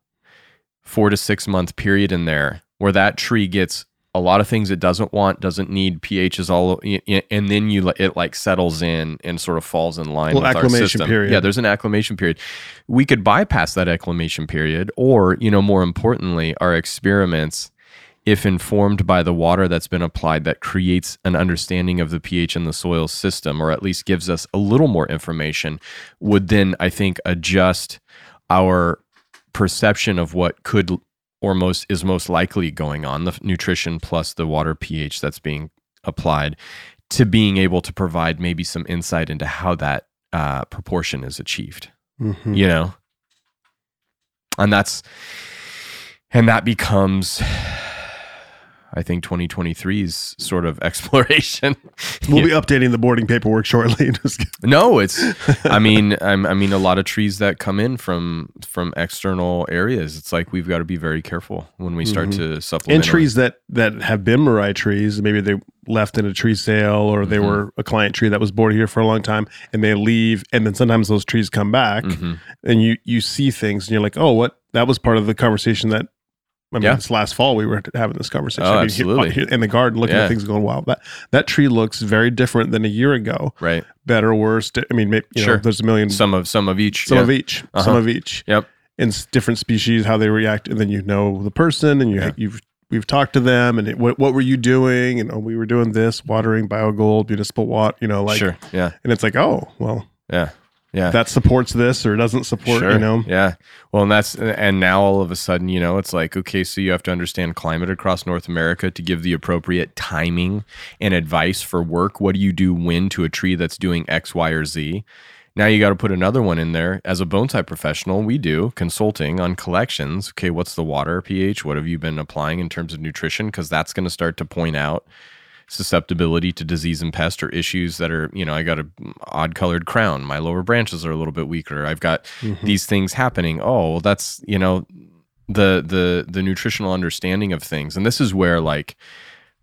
four to six month period in there where that tree gets a lot of things it doesn't want, doesn't need, pH is all, and then you it like settles in and sort of falls in line Well, with our acclimation system. period. Yeah, there's an acclimation period. We could bypass that acclimation period, or you know, more importantly, our experiments, if informed by the water that's been applied, that creates an understanding of the pH in the soil system, or at least gives us a little more information, would then I think adjust our perception of what could or most is most likely going on the nutrition plus the water pH that's being applied to being able to provide maybe some insight into how that uh, proportion is achieved Mhm. you know and that's and that becomes i think 2023's sort of exploration We'll be updating the boarding paperwork shortly. No it's i mean I'm, i mean a lot of trees that come in from from external areas it's like we've got to be very careful when we start to supplement and trees that that have been Mirai trees, maybe they left in a tree sale or they Mhm. were a client tree that was boarded here for a long time, and they leave, and then sometimes those trees come back, Mhm. and you you see things, and you're like, oh, what? That was part of the conversation that. I mean, Yeah. it's last fall we were having this conversation. Oh, I mean, absolutely. here- in the garden, looking Yeah. at things, going, "Wow, that that tree looks very different than a year ago. right Better, worse. I mean, maybe, you know, Sure. there's a million some of some of each some yeah. of each, some Uh-huh. of each. Yep. And different species, how they react, and then you know the person, and you Yeah. you've we've talked to them, and it, what what were you doing? And oh, we were doing this, watering biogold, municipal water, you know, like, sure yeah and it's like, oh, well, yeah yeah that supports this or doesn't support, you know. Yeah. Well, and that's and now all of a sudden, you know, it's like okay, so you have to understand climate across North America to give the appropriate timing and advice for work. What do you do when to a tree that's doing X, Y, or Z? Now you got to put another one in there. As a bonsai type professional, we do consulting on collections. Okay, what's the water pH? What have you been applying in terms of nutrition? Because that's going to start to point out susceptibility to disease and pest or issues that are, you know, I got a odd colored crown. My lower branches are a little bit weaker. I've got Mhm. these things happening. Oh, well, that's, you know, the the the nutritional understanding of things. And this is where like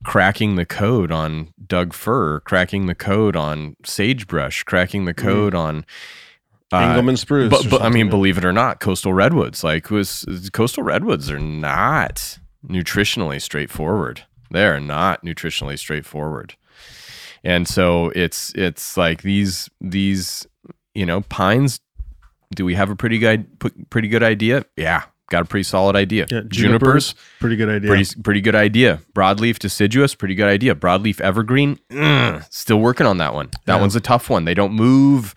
cracking the code on Doug fir, cracking the code on sagebrush, cracking the code on uh, Engelmann spruce. but, but I mean, believe it or not, coastal redwoods, like was coastal redwoods are not nutritionally straightforward. They are not nutritionally straightforward. And so it's it's like these these you know pines. Do we have a pretty good pretty good idea? Yeah, got a pretty solid idea. Yeah, Junipers, pretty good idea. pretty pretty good idea. Broadleaf deciduous, pretty good idea. Broadleaf evergreen, mm, still working on that one. That Yeah. one's a tough one. They don't move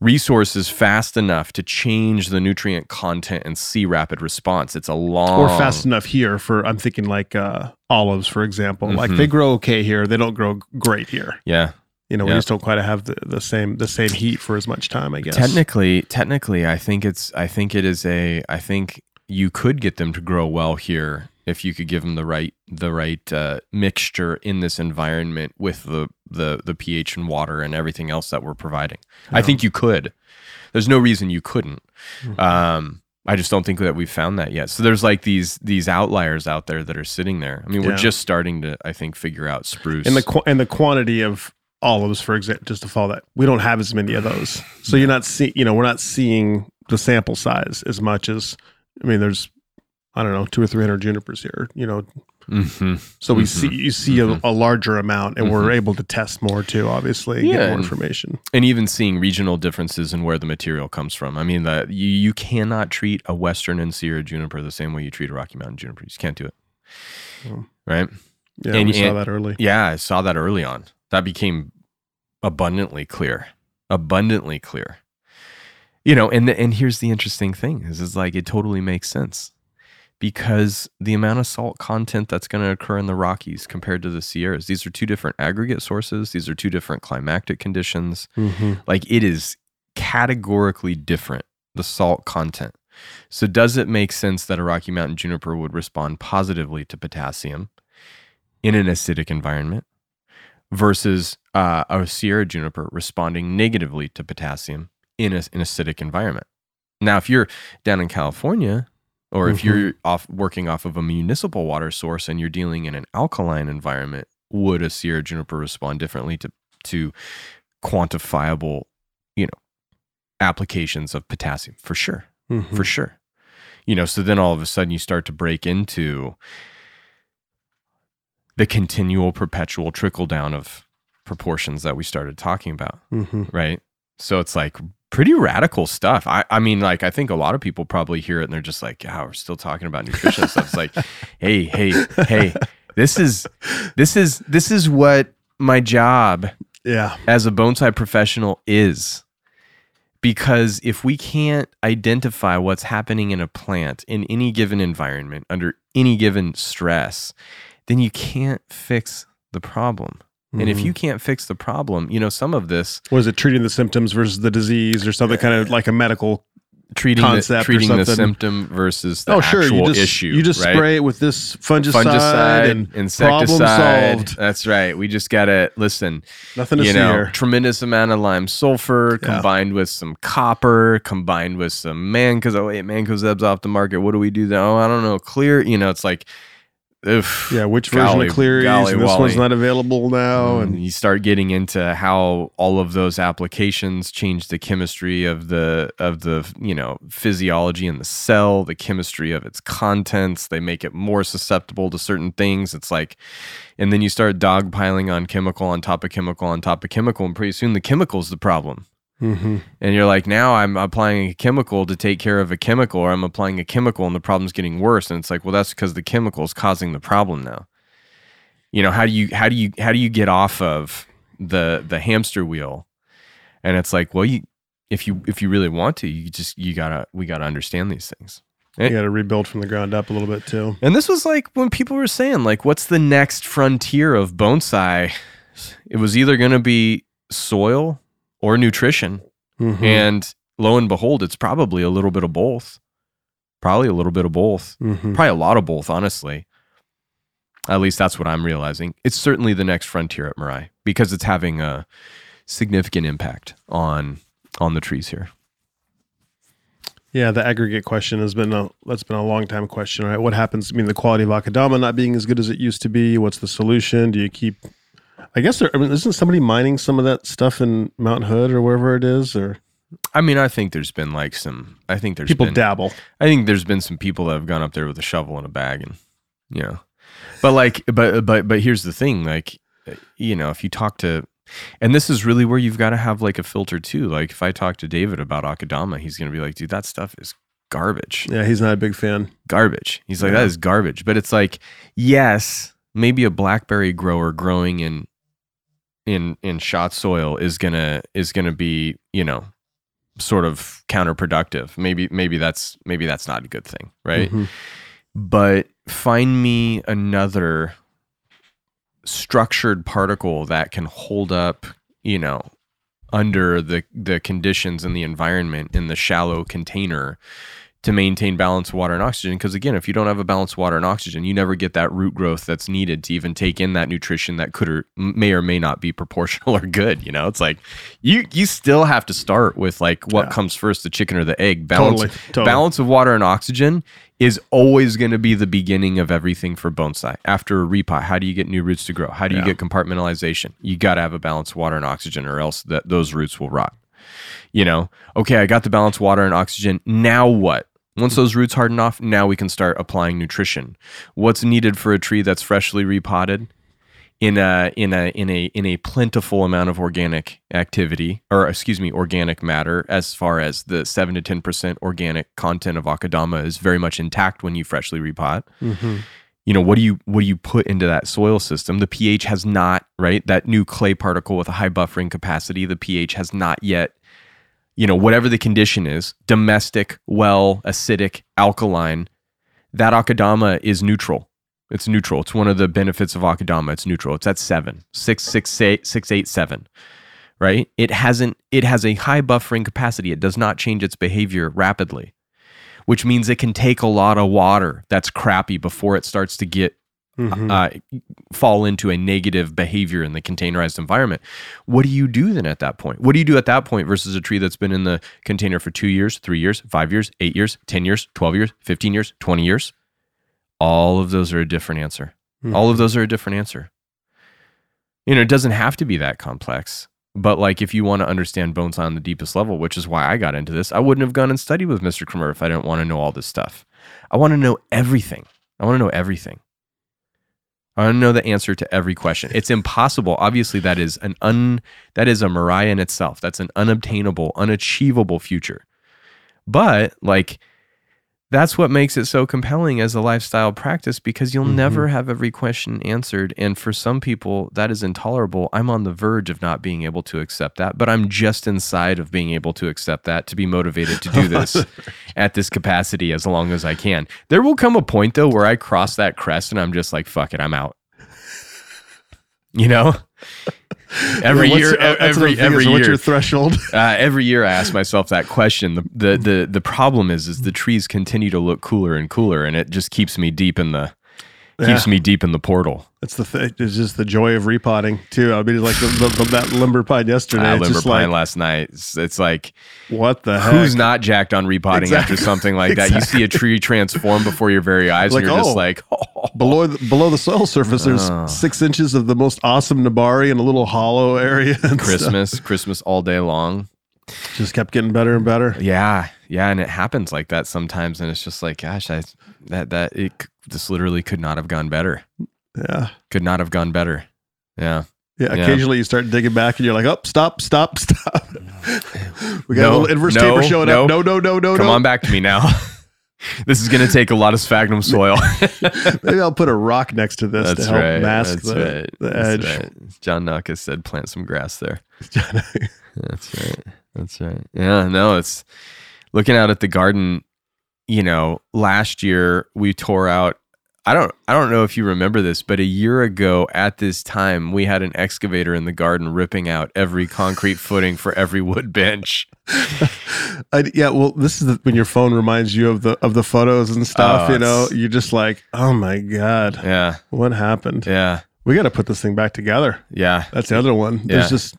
resources fast enough to change the nutrient content and see rapid response. It's a long or fast enough here for I'm thinking like uh olives, for example. Like Mhm. they grow okay here, they don't grow great here. Yeah. You know, we just don't quite have the, the same the same heat for as much time, I guess. Technically, technically, I think it's. I think it is a. I think you could get them to grow well here if you could give them the right the right uh, mixture in this environment with the the the pH and water and everything else that we're providing. I think you could. There's no reason you couldn't. Mhm. Um, I just don't think that we've found that yet. So there's like these these outliers out there that are sitting there. I mean, we're just starting to, I think, figure out spruce. and the qu- and the quantity of olives, for example, just to follow that, we don't have as many of those. So you're not seeing, you know, we're not seeing the sample size as much as. I mean, there's, I don't know, two or three hundred junipers here. You know, Mhm. so we Mhm. see you see Mhm. a, a larger amount, and we're Mhm. able to test more too. Obviously, Yeah, get more and- information. and even seeing regional differences in where the material comes from. I mean, that you, you cannot treat a Western and Sierra juniper the same way you treat a Rocky Mountain juniper. You just can't do it. Mm. Right? Yeah, And- we saw and- that early. Yeah, I saw that early on. That became abundantly clear. Abundantly clear. You know, and the, and here's the interesting thing is is like it totally makes sense. Because the amount of salt content that's going to occur in the Rockies compared to the Sierras, these are two different aggregate sources. These are two different climatic conditions. Mm-hmm. Like it is categorically different, the salt content. So, does it make sense that a Rocky Mountain juniper would respond positively to potassium in an acidic environment versus uh, a Sierra juniper responding negatively to potassium in a, an acidic environment? Now, if you're down in California, or if Mhm. you're off working off of a municipal water source and you're dealing in an alkaline environment, would a Sierra juniper respond differently to to quantifiable, you know, applications of potassium? For sure Mm-hmm. for sure. You know, so then all of a sudden you start to break into the continual perpetual trickle down of proportions that we started talking about, Mm-hmm. right? So it's like pretty radical stuff. I, I mean, like I think a lot of people probably hear it and they're just like, yeah, we're still talking about nutrition stuff. It's like, hey, hey, hey, this is this is this is what my job Yeah. as a bonsai professional is. Because if we can't identify what's happening in a plant in any given environment under any given stress, then you can't fix the problem. And if Mhm. you can't fix the problem, you know, some of this was it treating the symptoms versus the disease or something kind of like a medical treating the, Concept or treating the something. symptom versus the oh sure you just issue. you just right? spray it with this fungicide, fungicide, and insecticide. problem solved. That's right. We just gotta listen. nothing to you see know, here tremendous amount of lime sulfur Yeah. combined with some copper, combined with some mancos. Oh wait, mancozeb's off the market. What do we do now? Oh, I don't know. Clear. You know, it's like, oof. yeah which version Golly- of Cleary's golly and this Wally. one's not available now Mm, and you start getting into how all of those applications change the chemistry of the of the you know physiology in the cell, the chemistry of its contents. They make it more susceptible to certain things. It's like, and then you start dogpiling on chemical on top of chemical on top of chemical, and pretty soon the chemical's the problem. Mhm. And you're like, now I'm applying a chemical to take care of a chemical, or I'm applying a chemical and the problem's getting worse. And it's like, well, that's because the chemical is causing the problem now. You know, how do you how do you how do you get off of the the hamster wheel? And it's like, well, you if you if you really want to, you just you gotta we gotta understand these things. you got to rebuild from the ground up a little bit too And this was like when people were saying, like, what's the next frontier of bonsai? It was either gonna be soil or nutrition. Mhm. And lo and behold, it's probably a little bit of both. Probably a little bit of both. Mhm. Probably a lot of both, honestly. At least that's what I'm realizing. It's certainly the next frontier at Mirai because it's having a significant impact on on the trees here. Yeah, the aggregate question has been a that's been a long time question, right? What happens? I mean, the quality of akadama not being as good as it used to be. What's the solution? Do you keep? I guess there. I mean, isn't somebody mining some of that stuff in Mount Hood or wherever it is? Or I mean, I think there's been like some. I think there's people been, dabble. I think there's been some people that have gone up there with a shovel and a bag, and you know, but like, but but but here's the thing, like, you know, if you talk to, and this is really where you've got to have like a filter too. Like, if I talk to David about Akadama, he's gonna be like, dude, that stuff is garbage, Yeah, he's not a big fan. garbage. He's like, Yeah. that is garbage. But it's like, yes, maybe a blackberry grower growing in in in shot soil is gonna is gonna be, you know, sort of counterproductive. Maybe maybe that's maybe that's not a good thing, right? Mhm. But find me another structured particle that can hold up, you know, under the the conditions in the environment in the shallow container to maintain balanced water and oxygen because again if you don't have a balanced water and oxygen you never get that root growth that's needed to even take in that nutrition that could or may or may not be proportional or good you know it's like you you still have to start with like what Yeah. comes first the chicken or the egg balance Totally, totally. balance of water and oxygen is always going to be the beginning of everything for bonsai after a repot how do you get new roots to grow how do you Yeah. get compartmentalization you got to have a balanced water and oxygen or else that those roots will rot you know, okay, I got the balanced water and oxygen. Now what? Once those roots harden off, now we can start applying nutrition. What's needed for a tree that's freshly repotted? In a in a in a in a plentiful amount of organic activity, or excuse me, organic matter, as far as the seven to ten percent organic content of akadama is very much intact when you freshly repot Mhm. you know what do you what do you put into that soil system the ph has not right that new clay particle with a high buffering capacity the ph has not yet you know whatever the condition is domestic well acidic alkaline that akadama is neutral. It's neutral. It's one of the benefits of akadama. It's neutral. It's at seven six six eight six eight seven right? It hasn't it has a high buffering capacity. It does not change its behavior rapidly which means it can take a lot of water that's crappy before it starts to get Mhm. uh, fall into a negative behavior in the containerized environment. What do you do then at that point? What do you do at that point versus a tree that's been in the container for two years, three years, five years, eight years, 10 years, 12 years, 15 years, 20 years? All of those are a different answer. Mhm. All of those are a different answer. You know, it doesn't have to be that complex. But like if you want to understand bonsai on the deepest level, which is why I got into this, I wouldn't have gone and studied with Mr. Kimura if I didn't want to know all this stuff. I want to know everything. I want to know everything. I to know the answer to every question. It's impossible. Obviously, that is an un that is a Mariah in itself. That's an unobtainable, unachievable future. But like that's what makes it so compelling as a lifestyle practice because you'll Mhm. never have every question answered. And for some people, that is intolerable. I'm on the verge of not being able to accept that, but I'm just inside of being able to accept that to be motivated to do this at this capacity as long as I can. There will come a point though where I cross that crest and I'm just like, fuck it, I'm out. You know? Every Yeah, year, uh, every every is What's your threshold? uh, every year I ask myself that question. The, the the the problem is is the trees continue to look cooler and cooler, and it just keeps me deep in the keeps Yeah. me deep in the portal. It's the th- it's just the joy of repotting too. I mean, like the, the, the, that limber pine yesterday. It's limber just pine like last night. It's, it's like what the heck? who's not jacked on repotting Exactly. after something like that? You see a tree transform before your very eyes, Like, and you're just oh. like, oh, below the, below the soil surface? There's Oh. six inches of the most awesome nebari in a little hollow area. and stuff. Christmas, Christmas all day long. just kept getting better and better. Yeah, yeah, and it happens like that sometimes, and it's just like, gosh, I that that it this literally could not have gone better. Yeah. Could not have gone better. Yeah. Yeah, Yeah. occasionally you start digging back and you're like, oh, stop, stop, stop. we got No, a little inverse no, taper showing no. up. No, no, no, no, Come no. on back to me now. this is going to take a lot of sphagnum soil. Maybe I'll put a rock next to this That's to help right. mask That's the, right. the That's edge. right. John Nuckus said plant some grass there. That's right. That's right. Yeah, no, it's looking out at the garden, you know, last year we tore out I don't I don't know if you remember this, but a year ago at this time we had an excavator in the garden ripping out every concrete footing for every wood bench. I, yeah, well, this is the, when your phone reminds you of the of the photos and stuff. Oh, you know, you're just like, oh my god, Yeah. what happened? Yeah. We got to put this thing back together. Yeah. That's the other one. There's just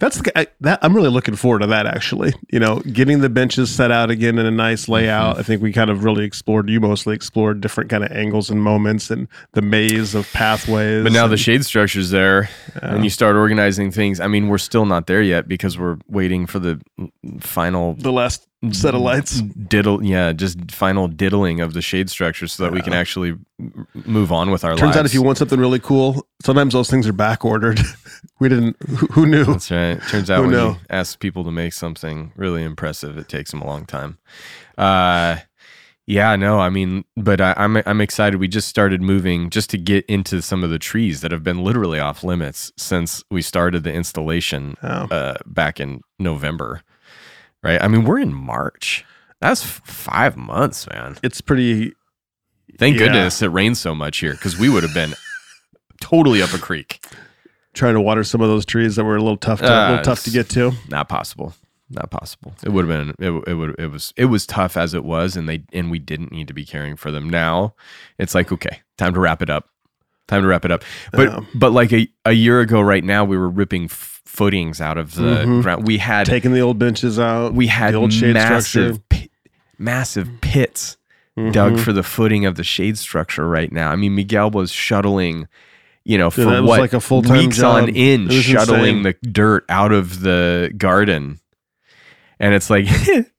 that's the I, that I'm really looking forward to that actually. You know, getting the benches set out again in a nice layout. Mm-hmm. I think we kind of really explored. You mostly explored different kind of angles and moments and the maze of pathways. But now the shade structure's there Yeah. and you start organizing things. I mean, we're still not there yet because we're waiting for the final the last set of lights. diddle yeah just final diddling of the shade structure so that we can actually move on with our Turns lives out if you want something really cool, sometimes those things are back ordered. we didn't. Who, who knew? that's right turns out when knew? you ask people to make something really impressive it takes them a long time uh yeah no i mean but I, i'm i'm excited we just started moving just to get into some of the trees that have been literally off limits since we started the installation Oh. uh back in november right i mean we're in march that's five months man It's pretty. Thank Yeah. goodness it rains so much here because we would have been totally up a creek. Trying to water some of those trees that were a little tough to, a Uh, little tough to get to. Not possible. Not possible. It would have been. It, it would. It was. It was tough as it was, and they and we didn't need to be caring for them. Now, it's like okay, time to wrap it up. Time to wrap it up. But Yeah. but like a, a year ago, right now, we were ripping f- footings out of the Mhm. ground. We had Taking the old benches out. we had the old shade massive structure. pi- massive pits dug Mhm. for the footing of the shade structure right now. I mean, Miguel was shuttling, you know, for was what like a full-time weeks on job. in, It was shuttling insane. the dirt out of the garden. And it's like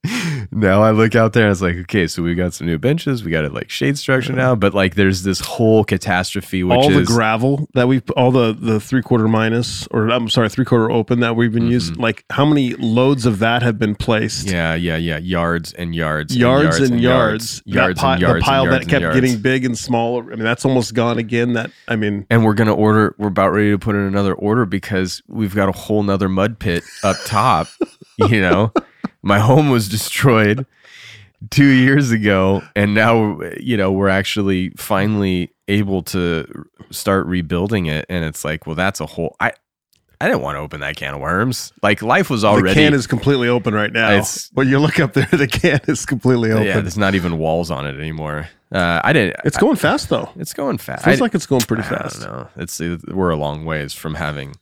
now I look out there and it's like, okay, so we got some new benches, we got it like shade structure now, but like there's this whole catastrophe, which all the is gravel that we all the the three quarter minus or I'm sorry three quarter open that we've been using like how many loads of that have been placed? Mm-hmm. yeah, yeah, yeah, yards and yards, yards and, yards, yards, yards, that pi- and yards, the pile and yards that kept getting big and small I mean that's almost gone again that I mean and we're gonna order we're about ready to put in another order because we've got a whole nother mud pit up top you know my home was destroyed two years ago and now you know we're actually finally able to start rebuilding it and it's like well that's a whole i i didn't want to open that can of worms. Like life was already the can is completely open right now. It's- when you look up there the can is completely open. yeah there's not even walls on it anymore. Uh i didn't it's going fast though. It's going fast feels I- like it's going pretty I fast. know. It's we're a long ways from having.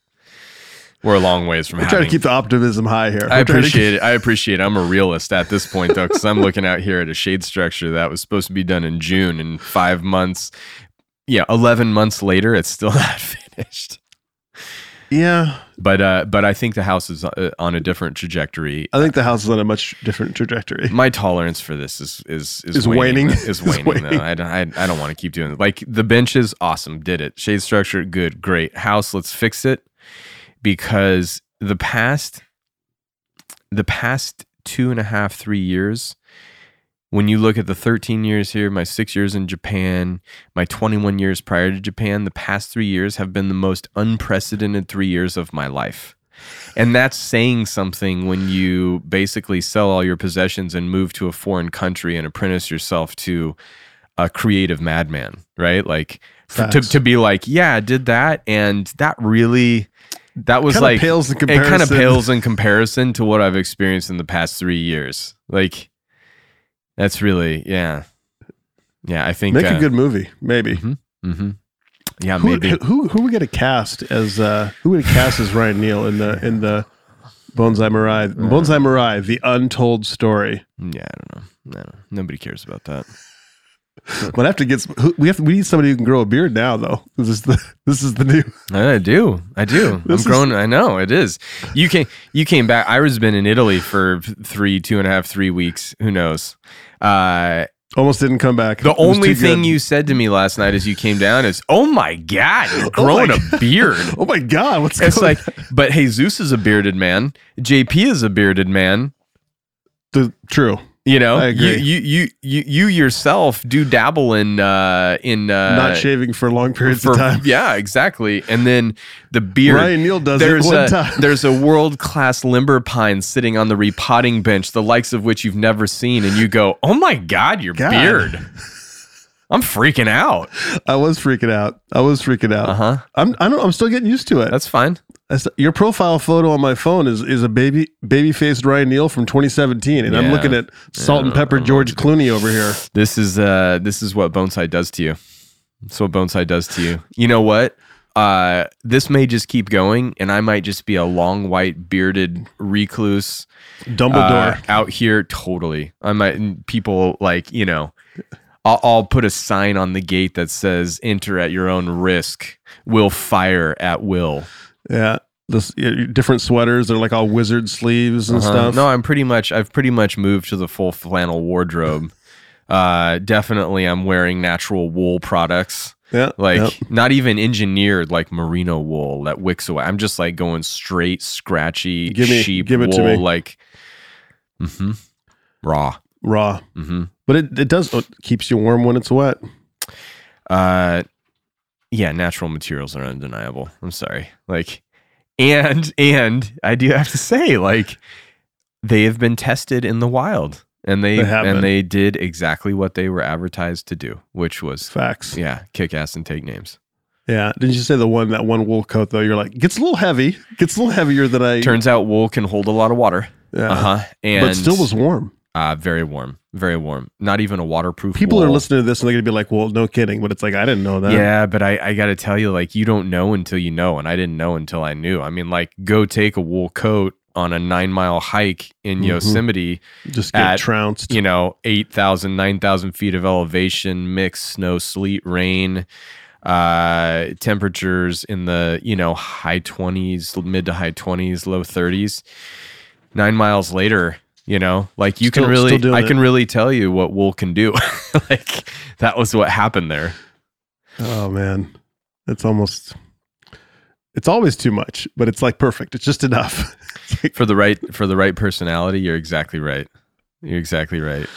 We're a long ways from we're having. trying to keep the optimism high here I We're to appreciate it. I appreciate. It. I'm a realist at this point though, because I'm looking out here at a shade structure that was supposed to be done in June, and five months, yeah, eleven months later, it's still not finished. yeah But uh, but I think the house is uh, on a different trajectory. I think the house is on a much different trajectory My tolerance for this is is is, Is waning. Is Is waning. waning. Though. I, don't- I, I don't want to keep doing it. Like the bench is awesome, did it. Shade structure, good, great. House, let's fix it because the past, the past two and a half, three years, when you look at the 13 years here, my six years in Japan, my 21 years prior to Japan, the past three years have been the most unprecedented three years of my life. And that's saying something when you basically sell all your possessions and move to a foreign country and apprentice yourself to a creative madman, right? Like f- to, to be like, yeah, I did that. And that really, that was Kinda like, pales in it kind of pales in comparison to what I've experienced in the past three years. Like, that's really, yeah. Yeah, I think. make uh, a good movie maybe Mm-hmm, Yeah, who, maybe. who who would get a cast as uh who would cast as Ryan Neil in the in the Bonsai Mirai Bonsai Mirai the untold story Yeah, I don't know. I don't know. Nobody cares about that. But I have to get some, we have we need somebody who can grow a beard now though this is the this is the new I do. I do. I'm This is- growing. I know it is. You came. You came back. Ira's been in Italy for three, two and a half, three weeks. Who knows? Uh, almost didn't come back the only thing good. you said to me last night as you came down is, "Oh my god, you're Oh growing a beard." oh my god what's It's going like, but Jesus is a bearded man. JP is a bearded man. the, true You know, you you you you yourself do dabble in uh in uh not shaving for long periods for of time. yeah exactly. And then the beard. Ryan Neil does there's it one a time. there's a world class limber pine sitting on the repotting bench the likes of which you've never seen and you go oh my god your God. beard I'm freaking out. I was freaking out. I was freaking out. Uh huh I'm I don't I'm still getting used to it. That's fine. That's- your profile photo on my phone is is a baby baby faced Ryan Neil from 2017, and I'm looking at salt and pepper George Clooney over here. this is uh this is what bonsai does to you. That's what bonsai does to you. You know what? Uh this may just keep going and I might just be a long white bearded recluse Dumbledore. uh, out here. Totally. I might people like you know I'll, I'll put a sign on the gate that says enter at your own risk. Will fire at will. Yeah, this different sweaters. They're like all wizard sleeves and Uh-huh. stuff. no i'm pretty much i've pretty much moved to the full flannel wardrobe. Uh definitely i'm wearing natural wool products. Yeah, like not even engineered like merino wool that wicks away. I'm just like going straight scratchy Give me- sheep give it wool to me. like mm-hmm, raw. Raw, hmm but it it does it keeps you warm when it's wet. Uh, yeah, natural materials are undeniable. I'm sorry. Like, and and I do have to say, like, they have been tested in the wild, and they, They and they did exactly what they were advertised to do, which was Facts. yeah, kick ass and take names. Yeah. Didn't you say the one that one wool coat though? You're like gets a little heavy. Gets a little heavier than I. Turns out wool can hold a lot of water. yeah. Uh huh. And but still was warm. Uh, very warm, very warm. Not even a waterproof. People are listening to this and they're gonna be like, "Well, no kidding," but it's like I didn't know that. Yeah, but I, I got to tell you, like, you don't know until you know. And I didn't know until I knew. I mean, like, go take a wool coat on a nine mile hike in Mhm. Yosemite, Just get At- trounced. you know, 8,000, 9,000 feet of elevation, mixed snow, sleet, rain, uh, temperatures in the, you know, high 20s, mid to high 20s, low 30s. Nine miles later, you know, like you Still- can really, still I it. can really tell you what wool can do. like, that was what happened there. Oh man, it's almost. It's always too much, but it's like perfect. It's just enough. for the right for the right personality you're exactly right you're exactly right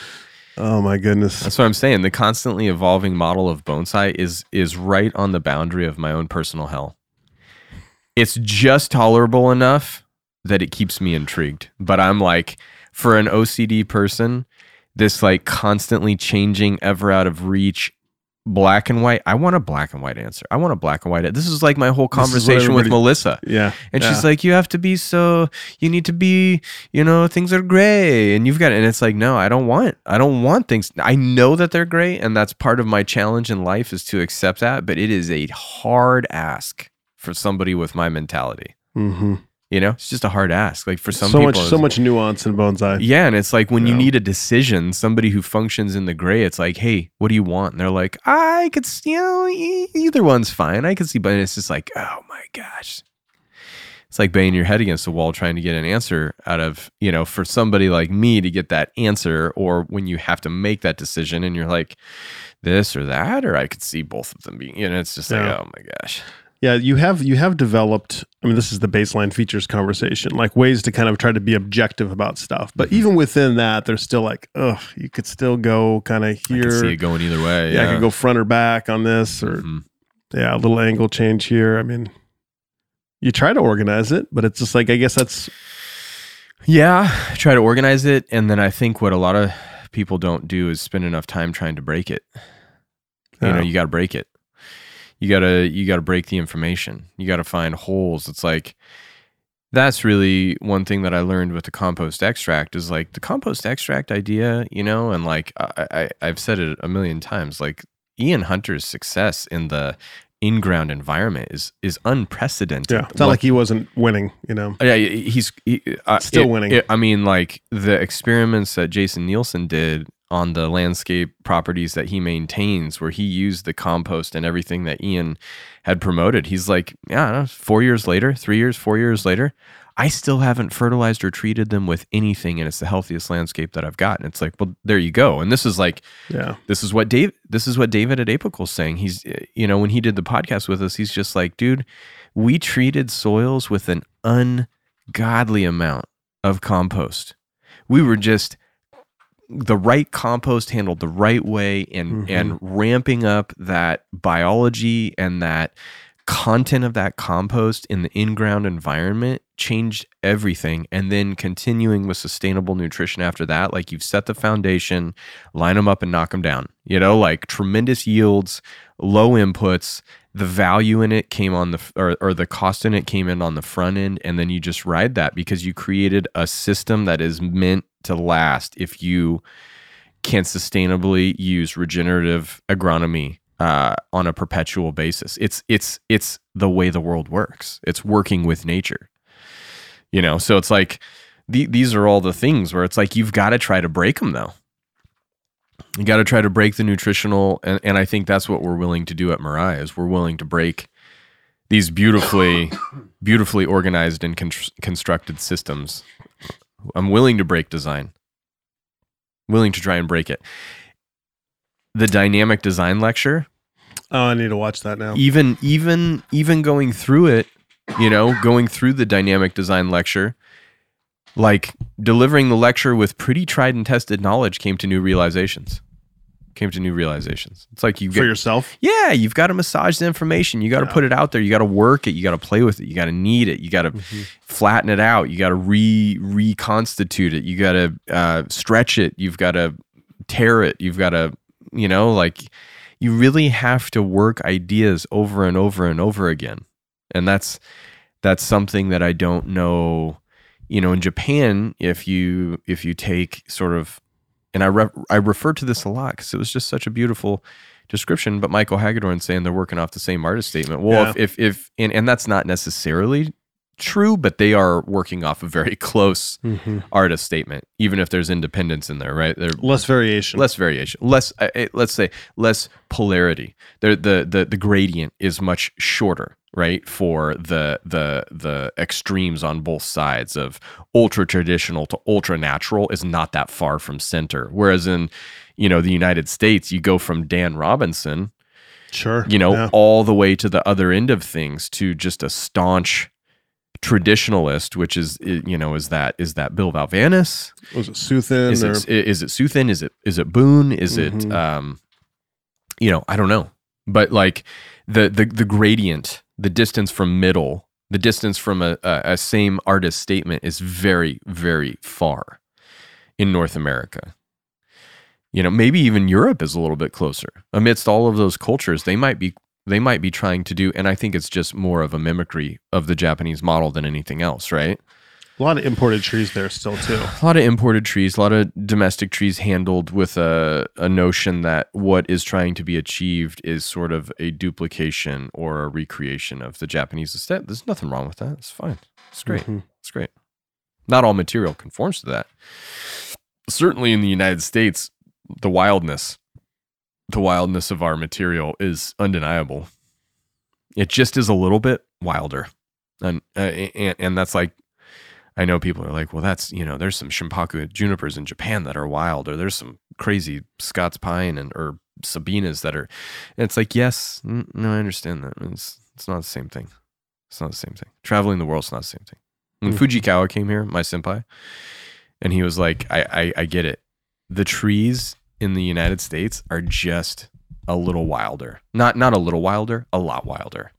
oh my goodness. that's what i'm saying the constantly evolving model of bonsai is is right on the boundary of my own personal hell it's just tolerable enough that it keeps me intrigued but i'm like for an ocd person this like constantly changing ever out of reach black and white i want a black and white answer i want a black and white this is like my whole This is what conversation with melissa Yeah. and yeah. she's like, you have to be so, you need to be, you know, things are gray. And you've got, and it's like, no, I don't want, I don't want things. I know that they're gray. And that's part of my challenge in life is to accept that. But it is a hard ask for somebody with my mentality. hmm You know, it's just a hard ask. Like for some so people, much, so much nuance in bonsai. yeah, and it's like when you Yeah. need a decision, somebody who functions in the gray, it's like, hey, what do you want? And they're like, I could, s- you know, either one's fine. I could see, but it's just like, oh my gosh. It's like banging your head against the wall trying to get an answer out of, you know, for somebody like me to get that answer, or when you have to make that decision and you're like, this or that, or I could see both of them being, you know, it's just Yeah. like, oh my gosh. Yeah, you have you have developed. I mean, this is the baseline features conversation, like ways to kind of try to be objective about stuff. But Mm-hmm. even within that, there's still like, ugh, you could still go kind of here. I can see it going either way. yeah, I could go front or back on this, or Mhm. yeah, a little angle change here. I mean, you try to organize it, but it's just like I guess that's Yeah, try to organize it, and then I think what a lot of people don't do is spend enough time trying to break it. You know, you got to break it. You gotta you gotta break the information. You gotta find holes. It's like that's really one thing that I learned with the compost extract is like the compost extract idea, you know, and like I, I I've said it a million times. Like Ian Hunter's success in the in-ground environment is is unprecedented. yeah. It's not What- like he wasn't winning. You know, yeah, he's he, uh, Still it- winning. it- I mean, like the experiments that Jason Nielsen did on the landscape properties that he maintains, where he used the compost and everything that Ian had promoted. He's like, yeah, know, four years later, three years, four years later, I still haven't fertilized or treated them with anything, and it's the healthiest landscape that I've got. And it's like, well, there you go. And this is like yeah, this is what Dave this is what David at Apical's saying. He's uh, you know, when he did the podcast with us, he's just like, dude, we treated soils with an ungodly amount of compost. We were just the right compost handled the right way and Mhm. and ramping up that biology and that content of that compost in the in-ground environment changed everything and then continuing with sustainable nutrition after that like you've set the foundation line them up and knock them down you know like tremendous yields low inputs the value in it came on the or, or the cost in it came in on the front end and then you just ride that because you created a system that is meant to last if you can sustainably use regenerative agronomy uh, on a perpetual basis. It's it's it's the way the world works. It's working with nature. You know, so it's like the, these are all the things where it's like you've got to try to break them though. You got to try to break the nutritional, and, and I think that's what we're willing to do at Mirai is we're willing to break these beautifully, beautifully organized and con- constructed systems. I'm willing to break design. Willing to try and break it. The dynamic design lecture, Oh, I need to watch that now. even even even going through it, you know, going through the dynamic design lecture, like delivering the lecture with pretty tried and tested knowledge came to new realizations. Came to new realizations. It's like you For yourself, yeah, you've got to massage the information. You got to Yeah. put it out there. You got to work it. You got to play with it. You got to knead it. You got to flatten it out. You got to re reconstitute it. You got to uh, stretch it. You've got to tear it. You've got to, you know, like you really have to work ideas over and over and over again. And that's that's something that I don't know, you know, in Japan if you if you take sort of and I re- I refer to this a lot cuz it was just such a beautiful description but Michael Hagedorn saying they're working off the same artist statement. Well, Yeah. if if if and, and that's not necessarily true, but they are working off a very close Mhm. artist statement even if there's independence in there, right? They're Less variation. less variation less uh, let's say less polarity there the, the the gradient is much shorter right for the the the extremes on both sides of ultra traditional to ultra natural is not that far from center whereas in you know the united states you go from dan robinson sure. you know Yeah. all the way to the other end of things to just a staunch traditionalist which is you know is that is that bill valavanis was it Suthin is it, is it Suthin? Is it is it Boon? Is it Mhm. um, you know, I don't know. But like the the the gradient, the distance from middle, the distance from a, a, a same artist statement is very very far in North America. You know, maybe even Europe is a little bit closer. Amidst all of those cultures, they might be they might be trying to do, and I think it's just more of a mimicry of the Japanese model than anything else, right? A lot of imported trees there still too. a lot of imported trees, a lot of domestic trees handled with a, a notion that what is trying to be achieved is sort of a duplication or a recreation of the Japanese estate. There's nothing wrong with that. It's fine. It's great. Mhm. It's great. Not all material conforms to that. Certainly in the United States, the wildness, the wildness of our material is undeniable. It just is a little bit wilder. And, uh, and, and that's like I know people are like, well, that's you know, there's some shimpaku junipers in Japan that are wild, or there's some crazy Scots pine and or sabinas that are. And it's like, yes, n- no, I understand that. It's it's not the same thing. It's not the same thing. Traveling the world's not the same thing. When Mhm. Fujikawa came here, my senpai, and he was like, I, I I get it. The trees in the United States are just a little wilder. Not not a little wilder, a lot wilder.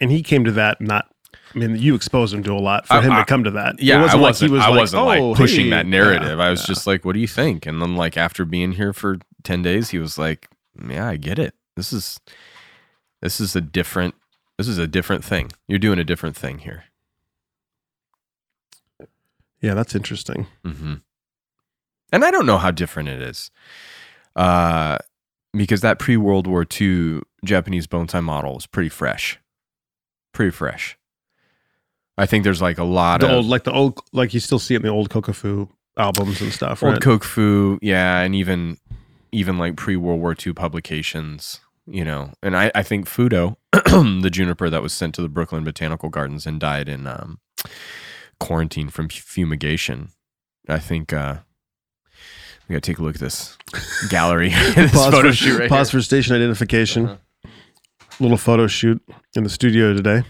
And he came to that not. I mean, you exposed him to a lot for I- him I- to come to that. Yeah, it wasn't I like wasn't. he was I like, wasn't oh, like pushing hey." that narrative. Yeah, I was yeah. just like, "What do you think?" And then, like after being here for ten days, he was like, "Yeah, I get it. This is this is a different this is a different thing. You're doing a different thing here." yeah, that's interesting. hmm And I don't know how different it is, uh, because that pre World War II Japanese bonsai model is pretty fresh, pretty fresh. I think there's like a lot The of old, like the old, like you still see it in the old Kokufu albums and stuff, old right? Kokufu, yeah, and even even like pre World War II publications, you know. And I, I think Fudo, the juniper that was sent to the Brooklyn Botanical Gardens and died in um, quarantine from fumigation. I think uh, we gotta take a look at this gallery, this pause photo for, shoot right pause here. for station identification. Uh-huh. Little photo shoot in the studio today.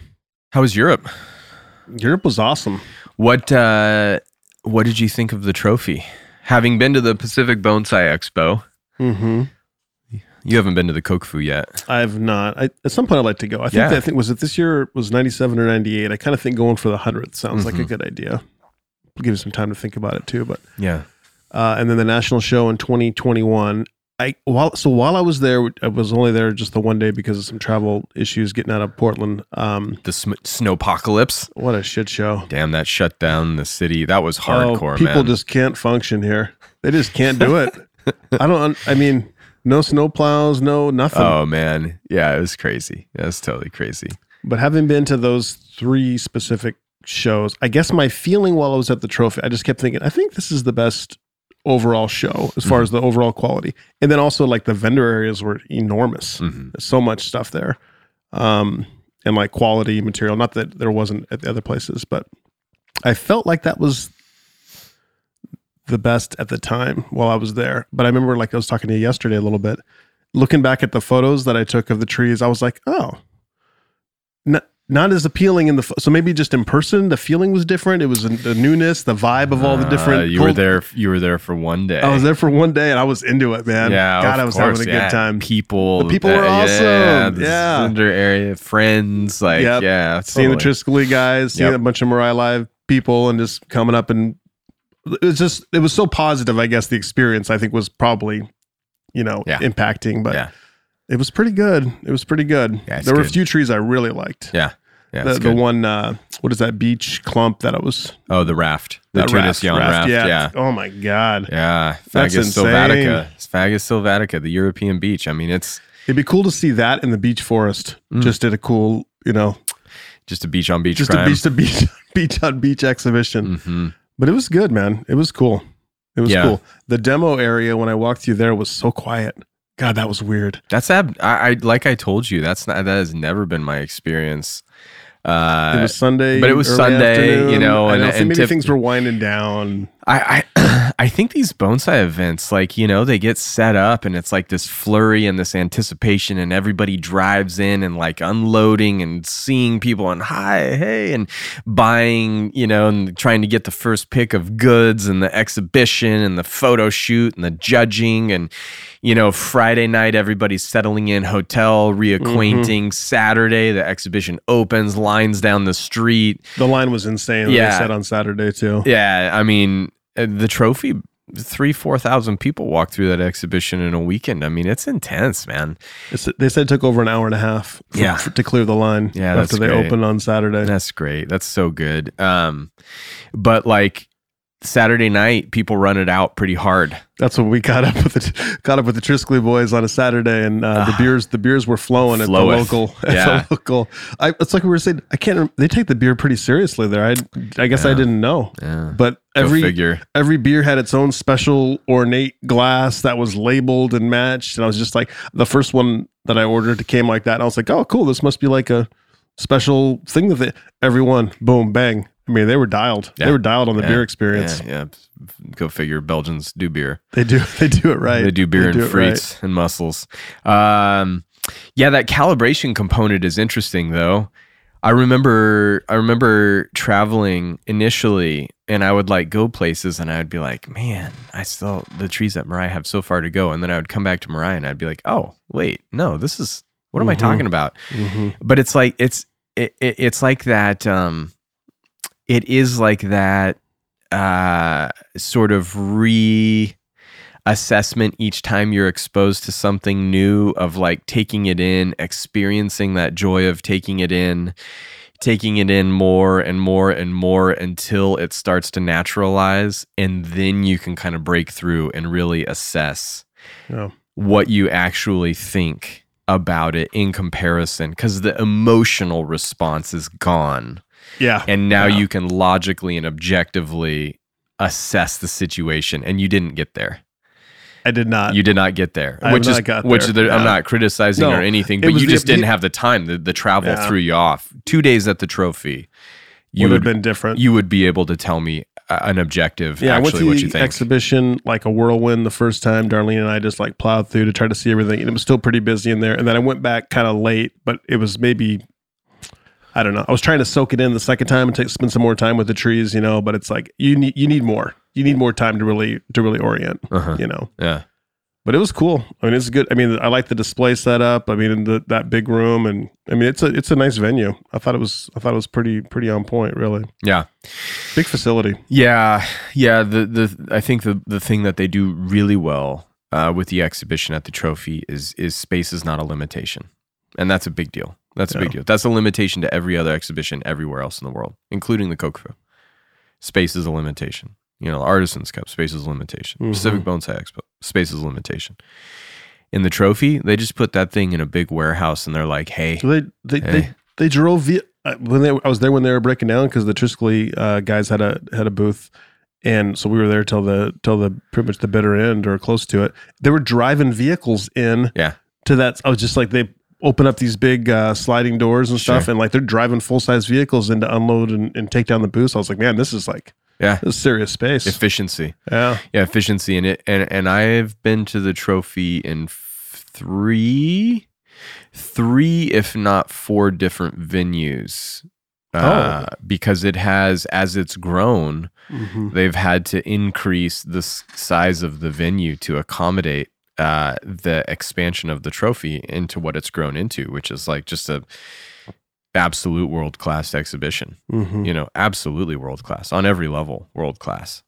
How was Europe? Europe was awesome. What uh, what did you think of the trophy? Having been to the Pacific Bonsai Expo, Mm-hmm. you haven't been to the Kokufu yet. I have not. I, at some point, I'd like to go. I think. Yeah. that- I think was it this year? Was ninety seven or ninety eight? I kind of think going for the hundredth sounds like a Mhm. good idea. We'll give you some time to think about it too. But Yeah. uh, and then the national show in twenty twenty one. I while so while I was there, I was only there just the one day because of some travel issues getting out of Portland. Um, The sm- snowpocalypse. what a shit show! Damn, that shut down the city. That was hardcore, Oh, people man. just can't function here. They just can't do it. I don't. I mean, no snow plows, no nothing. oh man, yeah, it was crazy. It was totally crazy. But having been to those three specific shows, I guess my feeling while I was at the trophy, I just kept thinking, I think this is the best overall show as far Mhm. as the overall quality. And then also like the vendor areas were enormous. hmm There's so much stuff there. Um, and like quality material. Not that there wasn't at the other places, but I felt like that was the best at the time while I was there. But I remember like I was talking to you yesterday a little bit. Looking back at the photos that I took of the trees, I was like, oh, not, as appealing in the so maybe just in person the feeling was different. It was the newness, the vibe of all the Uh, different. you were there. You were there for one day. I was there for one day and I was into it, man. Yeah, God, I was course, having a yeah. good time. People, The people were uh, Yeah, awesome. the Yeah. vendor area, friends, like Yep. yeah, seeing the totally. Triscali guys, seeing Yep. a bunch of Mirai Live people, and just coming up and it was just it was so positive. I guess the experience I think was probably you know Yeah. impacting, but Yeah. It was pretty good. It was pretty good. Yeah, there were a few trees I really liked. Yeah. Yeah. the, the one, uh, what is that beech clump that it was? oh, the raft. The Tunis raft, Yawn raft. Yeah. Yeah. Oh my god. Yeah, Fagus That's Sylvatica. Fagus Sylvatica, the European beech. I mean, it's It'd be cool to see that in the beech forest. Mm. Just did a cool, you know, just a beech on beech just crime. a beech to beech, beech on beech exhibition. hmm But it was good, man. It was cool. It was Yeah. cool. The demo area when I walked through there was so quiet. God, that was weird. That's ab- I, I like I told you. That's not that has never been my experience. Uh, it was Sunday, but it was early Sunday, you know, I and- and maybe tip- things were winding down. I, I I think these bonsai events, like you know, they get set up and it's like this flurry and this anticipation, and everybody drives in and like unloading and seeing people and hi, hey, and buying, you know, and trying to get the first pick of goods and the exhibition and the photo shoot and the judging and you know, Friday night everybody's settling in, hotel mm-hmm. reacquainting. Saturday the exhibition opens, lines down the street. The line was insane. Yeah. They said on Saturday too. Yeah, I mean, the trophy, three, 4,000 people walk through that exhibition in a weekend. I mean, it's intense, man. It's, they said it took over an hour and a half for- Yeah. for- to clear the line Yeah, after that's they great. opened on Saturday. That's great. That's so good. Um, but like Saturday night, people run it out pretty hard. That's when we caught up with the caught up with the boys on a Saturday, and uh, the beers the beers were flowing at the local. At Yeah. the local. I, it's like we were saying. I can't. They take the beer pretty seriously there. I I guess I didn't know, Yeah. but every figure. every beer had its own special ornate glass that was labeled and matched. And I was just like, the first one that I ordered came like that. And I was like, oh, cool. This must be like a special thing that they, everyone, boom, bang. I mean, they were dialed. Yeah. They were dialed on the Yeah. beer experience. Yeah, yeah. Go figure. Belgians do beer. They do. They do it right. They do beer and do it right. fruits and mussels. Um, yeah, that calibration component is interesting though. I remember I remember traveling initially and I would like go places and I would be like, man, I still the trees at Mirai have so far to go. And then I would come back to Mirai and I'd be like, oh, wait, no, this is what am I Mhm. talking about? Mhm. but it's like it's it, it, it's like that um it is like that uh sort of re assessment each time you're exposed to something new of like taking it in experiencing that joy of taking it in taking it in more and more and more until it starts to naturalize and then you can kind of break through and really assess what you actually think about it in comparison because the emotional response is gone Yeah. and now Yeah. you can logically and objectively assess the situation and you didn't get there I did not. you did not get there I which is got which there. the- i'm not criticizing No, or anything but you the- just didn't have the time the, the travel Yeah. threw you off two days at the trophy you would would, have been different. you would be able to tell me an objective yeah, actually what you think exhibition like a whirlwind the first time. Darlene and I just like plowed through to try to see everything, and it was still pretty busy in there. And then I went back kind of late, but it was maybe I don't know. I was trying to soak it in the second time and take, spend some more time with the trees, you know. But it's like you need you need more. You need more time to really to really orient, uh-huh. you know. yeah But it was cool. I mean, it's good. I mean, I like the display setup. I mean, in the, that big room, and I mean, it's a it's a nice venue. I thought it was I thought it was pretty pretty on point. Really, yeah big facility. Yeah, yeah. The the I think the the thing that they do really well uh, with the exhibition at the trophy is is space is not a limitation, and that's a big deal. That's a big deal. That's a limitation to every other exhibition everywhere else in the world, including the Kokufu. Space is a limitation. You know, Artisans Cup space is a limitation. Mhm. Pacific Bonsai Expo space is a limitation. In the trophy, they just put that thing in a big warehouse, and they're like, "Hey, So they they they, Hey. they drove via uh, when they I was there when they were breaking down because the Triskley uh, guys had a had a booth, and so we were there till the till the pretty much the bitter end or close to it. They were driving vehicles in Yeah. to that. I was just like they open up these big uh, sliding doors and stuff, Sure. and like they're driving full size vehicles in to unload and, and take down the booths. I was like, man, this is like yeah, this is serious space. efficiency." yeah, Yeah, efficiency in it, and and I've been to the trophy in three, three if not four different venues. Uh, because it has, as it's grown, Mhm. they've had to increase the size of the venue to accommodate uh, the expansion of the trophy into what it's grown into, which is like just a absolute world class exhibition. Mhm. You know, absolutely world class on every level, world class.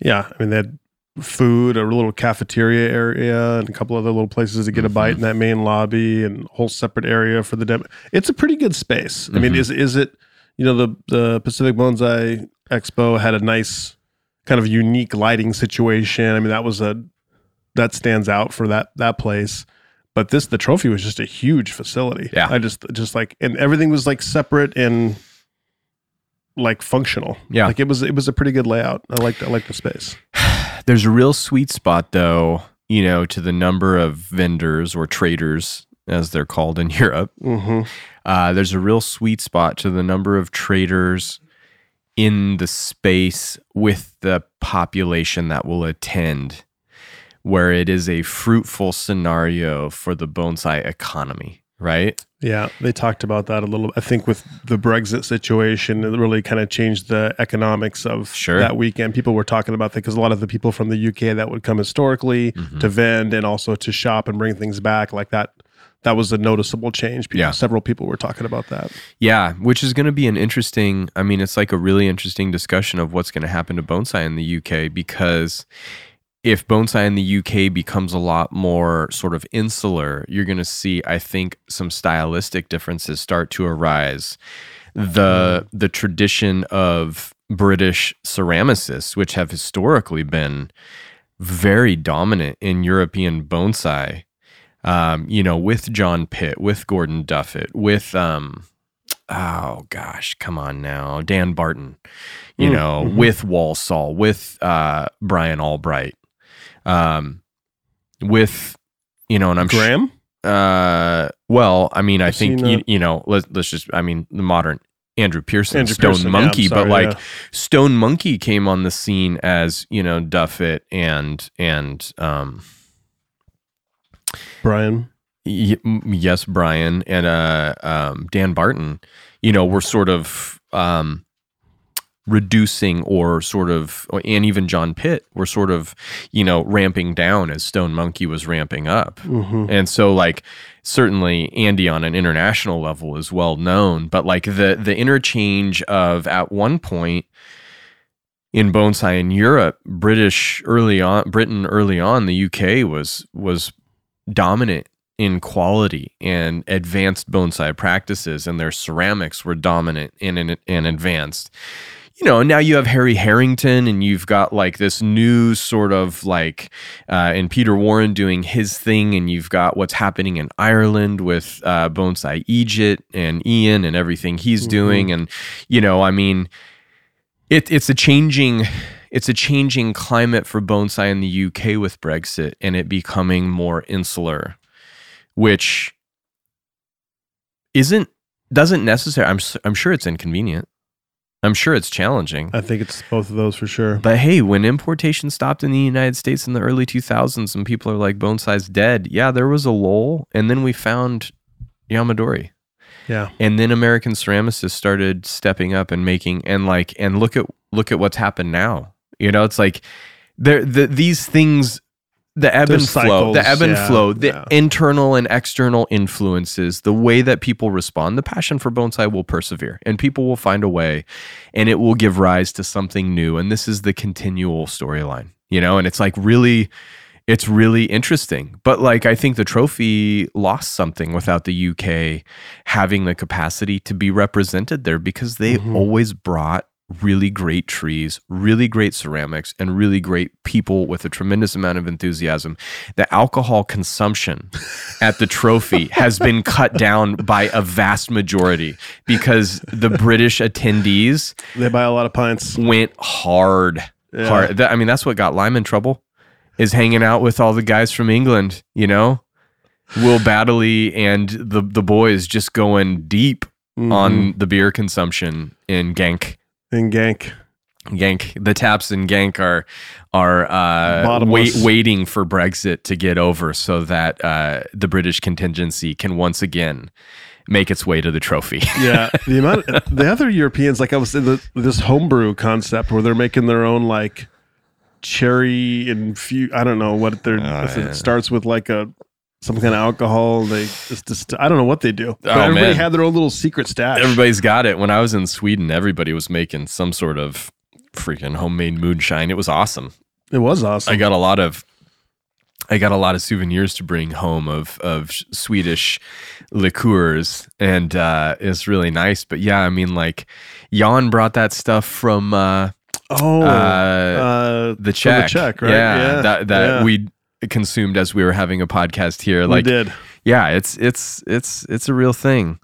yeah. I mean, they had food, a little cafeteria area, and a couple other little places to get a bite in that main lobby, and a whole separate area for the dem. It's a pretty good space. I mean, Mhm. is is it? You know, the the Pacific Bonsai Expo had a nice kind of unique lighting situation. I mean, that was a that stands out for that that place. But this the trophy was just a huge facility. Yeah. I just just like and everything was like separate and like functional. Yeah. Like it was it was a pretty good layout. I liked I liked the space. There's a real sweet spot, though, you know, to the number of vendors or traders, as they're called in Europe. Mm-hmm. Uh, there's a real sweet spot to the number of traders in the space with the population that will attend, where it is a fruitful scenario for the bonsai economy, right? Yeah, they talked about that a little. I think with the Brexit situation, it really kind of changed the economics of Sure. that weekend. People were talking about that because a lot of the people from the UK that would come historically Mhm. to vend and also to shop and bring things back, like that, that was a noticeable change. People, Yeah. several people were talking about that. Yeah, which is going to be an interesting. I mean, it's like a really interesting discussion of what's going to happen to bonsai in the UK because if bonsai in the UK becomes a lot more sort of insular, you're going to see, I think, some stylistic differences start to arise. The the tradition of British ceramicists, which have historically been very dominant in European bonsai, um, you know, with John Pitt, with Gordon Duffett, with um, oh gosh, come on now, Dan Barton, you Mm, know, mhm. with Walsall, with uh, Brian Albright, um, with you know, and I'm sure. Graham, Uh, well, I mean, I I've think you, you know, let's let's just, I mean, the modern Andrew Pearson, Andrew Stone Pearson, Monkey, I'm but like yeah. Stone Monkey came on the scene as you know Duffett and and um Brian. y- yes Brian and uh um Dan Barton, you know, were sort of um reducing or sort of and even John Pitt were sort of you know ramping down as Stone Monkey was ramping up. hmm And so like certainly Andy on an international level is well known, but like the the interchange of at one point in bonsai in Europe, British early on Britain early on, the UK was was dominant in quality and advanced bonsai practices and their ceramics were dominant and, and, and advanced you know, now you have Harry Harrington and you've got like this new sort of like, uh, and Peter Warren doing his thing, and you've got what's happening in Ireland with uh, Bonsai Eejit and Ian and everything he's Mhm. doing. And, you know, I mean, it, it's a changing. It's a changing climate for bonsai in the UK with Brexit and it becoming more insular, which isn't doesn't necessarily. I'm I'm sure it's inconvenient. I'm sure it's challenging. I think it's both of those for sure. But hey, when importation stopped in the United States in the early 2000s and people are like bonsai's dead, yeah, there was a lull. And then we found Yamadori. Yeah. And then American ceramicists started stepping up and making and like and look at look at what's happened now. You know, it's like there the these things the ebb There's and flow, the ebb and yeah, flow, the yeah. internal and external influences, the way that people respond, the passion for bonsai will persevere and people will find a way and it will give rise to something new. And this is the continual storyline, you know, and it's like really, it's really interesting. But like, I think the trophy lost something without the UK having the capacity to be represented there because they Mhm. always brought really great trees, really great ceramics, and really great people with a tremendous amount of enthusiasm. The alcohol consumption at the trophy has been cut down by a vast majority because the British attendees They buy a lot of pints. went hard. Yeah. Hard. I mean, that's what got Lime in trouble. Is hanging out with all the guys from England, you know, Will Baddeley and the the boys just going deep Mhm. on the beer consumption in Genk. In Gank. Gank. the taps in Gank are are uh, wait, waiting for Brexit to get over so that uh, the British contingency can once again make its way to the trophy. Yeah, the amount the other Europeans like I was in the, this homebrew concept where they're making their own like cherry infu I don't know what they're Oh, yeah. it starts with like a some kind of alcohol. They just, just I don't know what they do. But Oh, everybody man. had their own little secret stash. Everybody's got it. When I was in Sweden, everybody was making some sort of freaking homemade moonshine. It was awesome. It was awesome. I got a lot of I got a lot of souvenirs to bring home of of Swedish liqueurs, and uh, it's really nice. But yeah, I mean, like Jan brought that stuff from uh, oh, uh, uh, the Czech, Czech, right? Yeah, that that yeah. we consumed as we were having a podcast here. We Like, did. yeah, it's it's it's it's a real thing.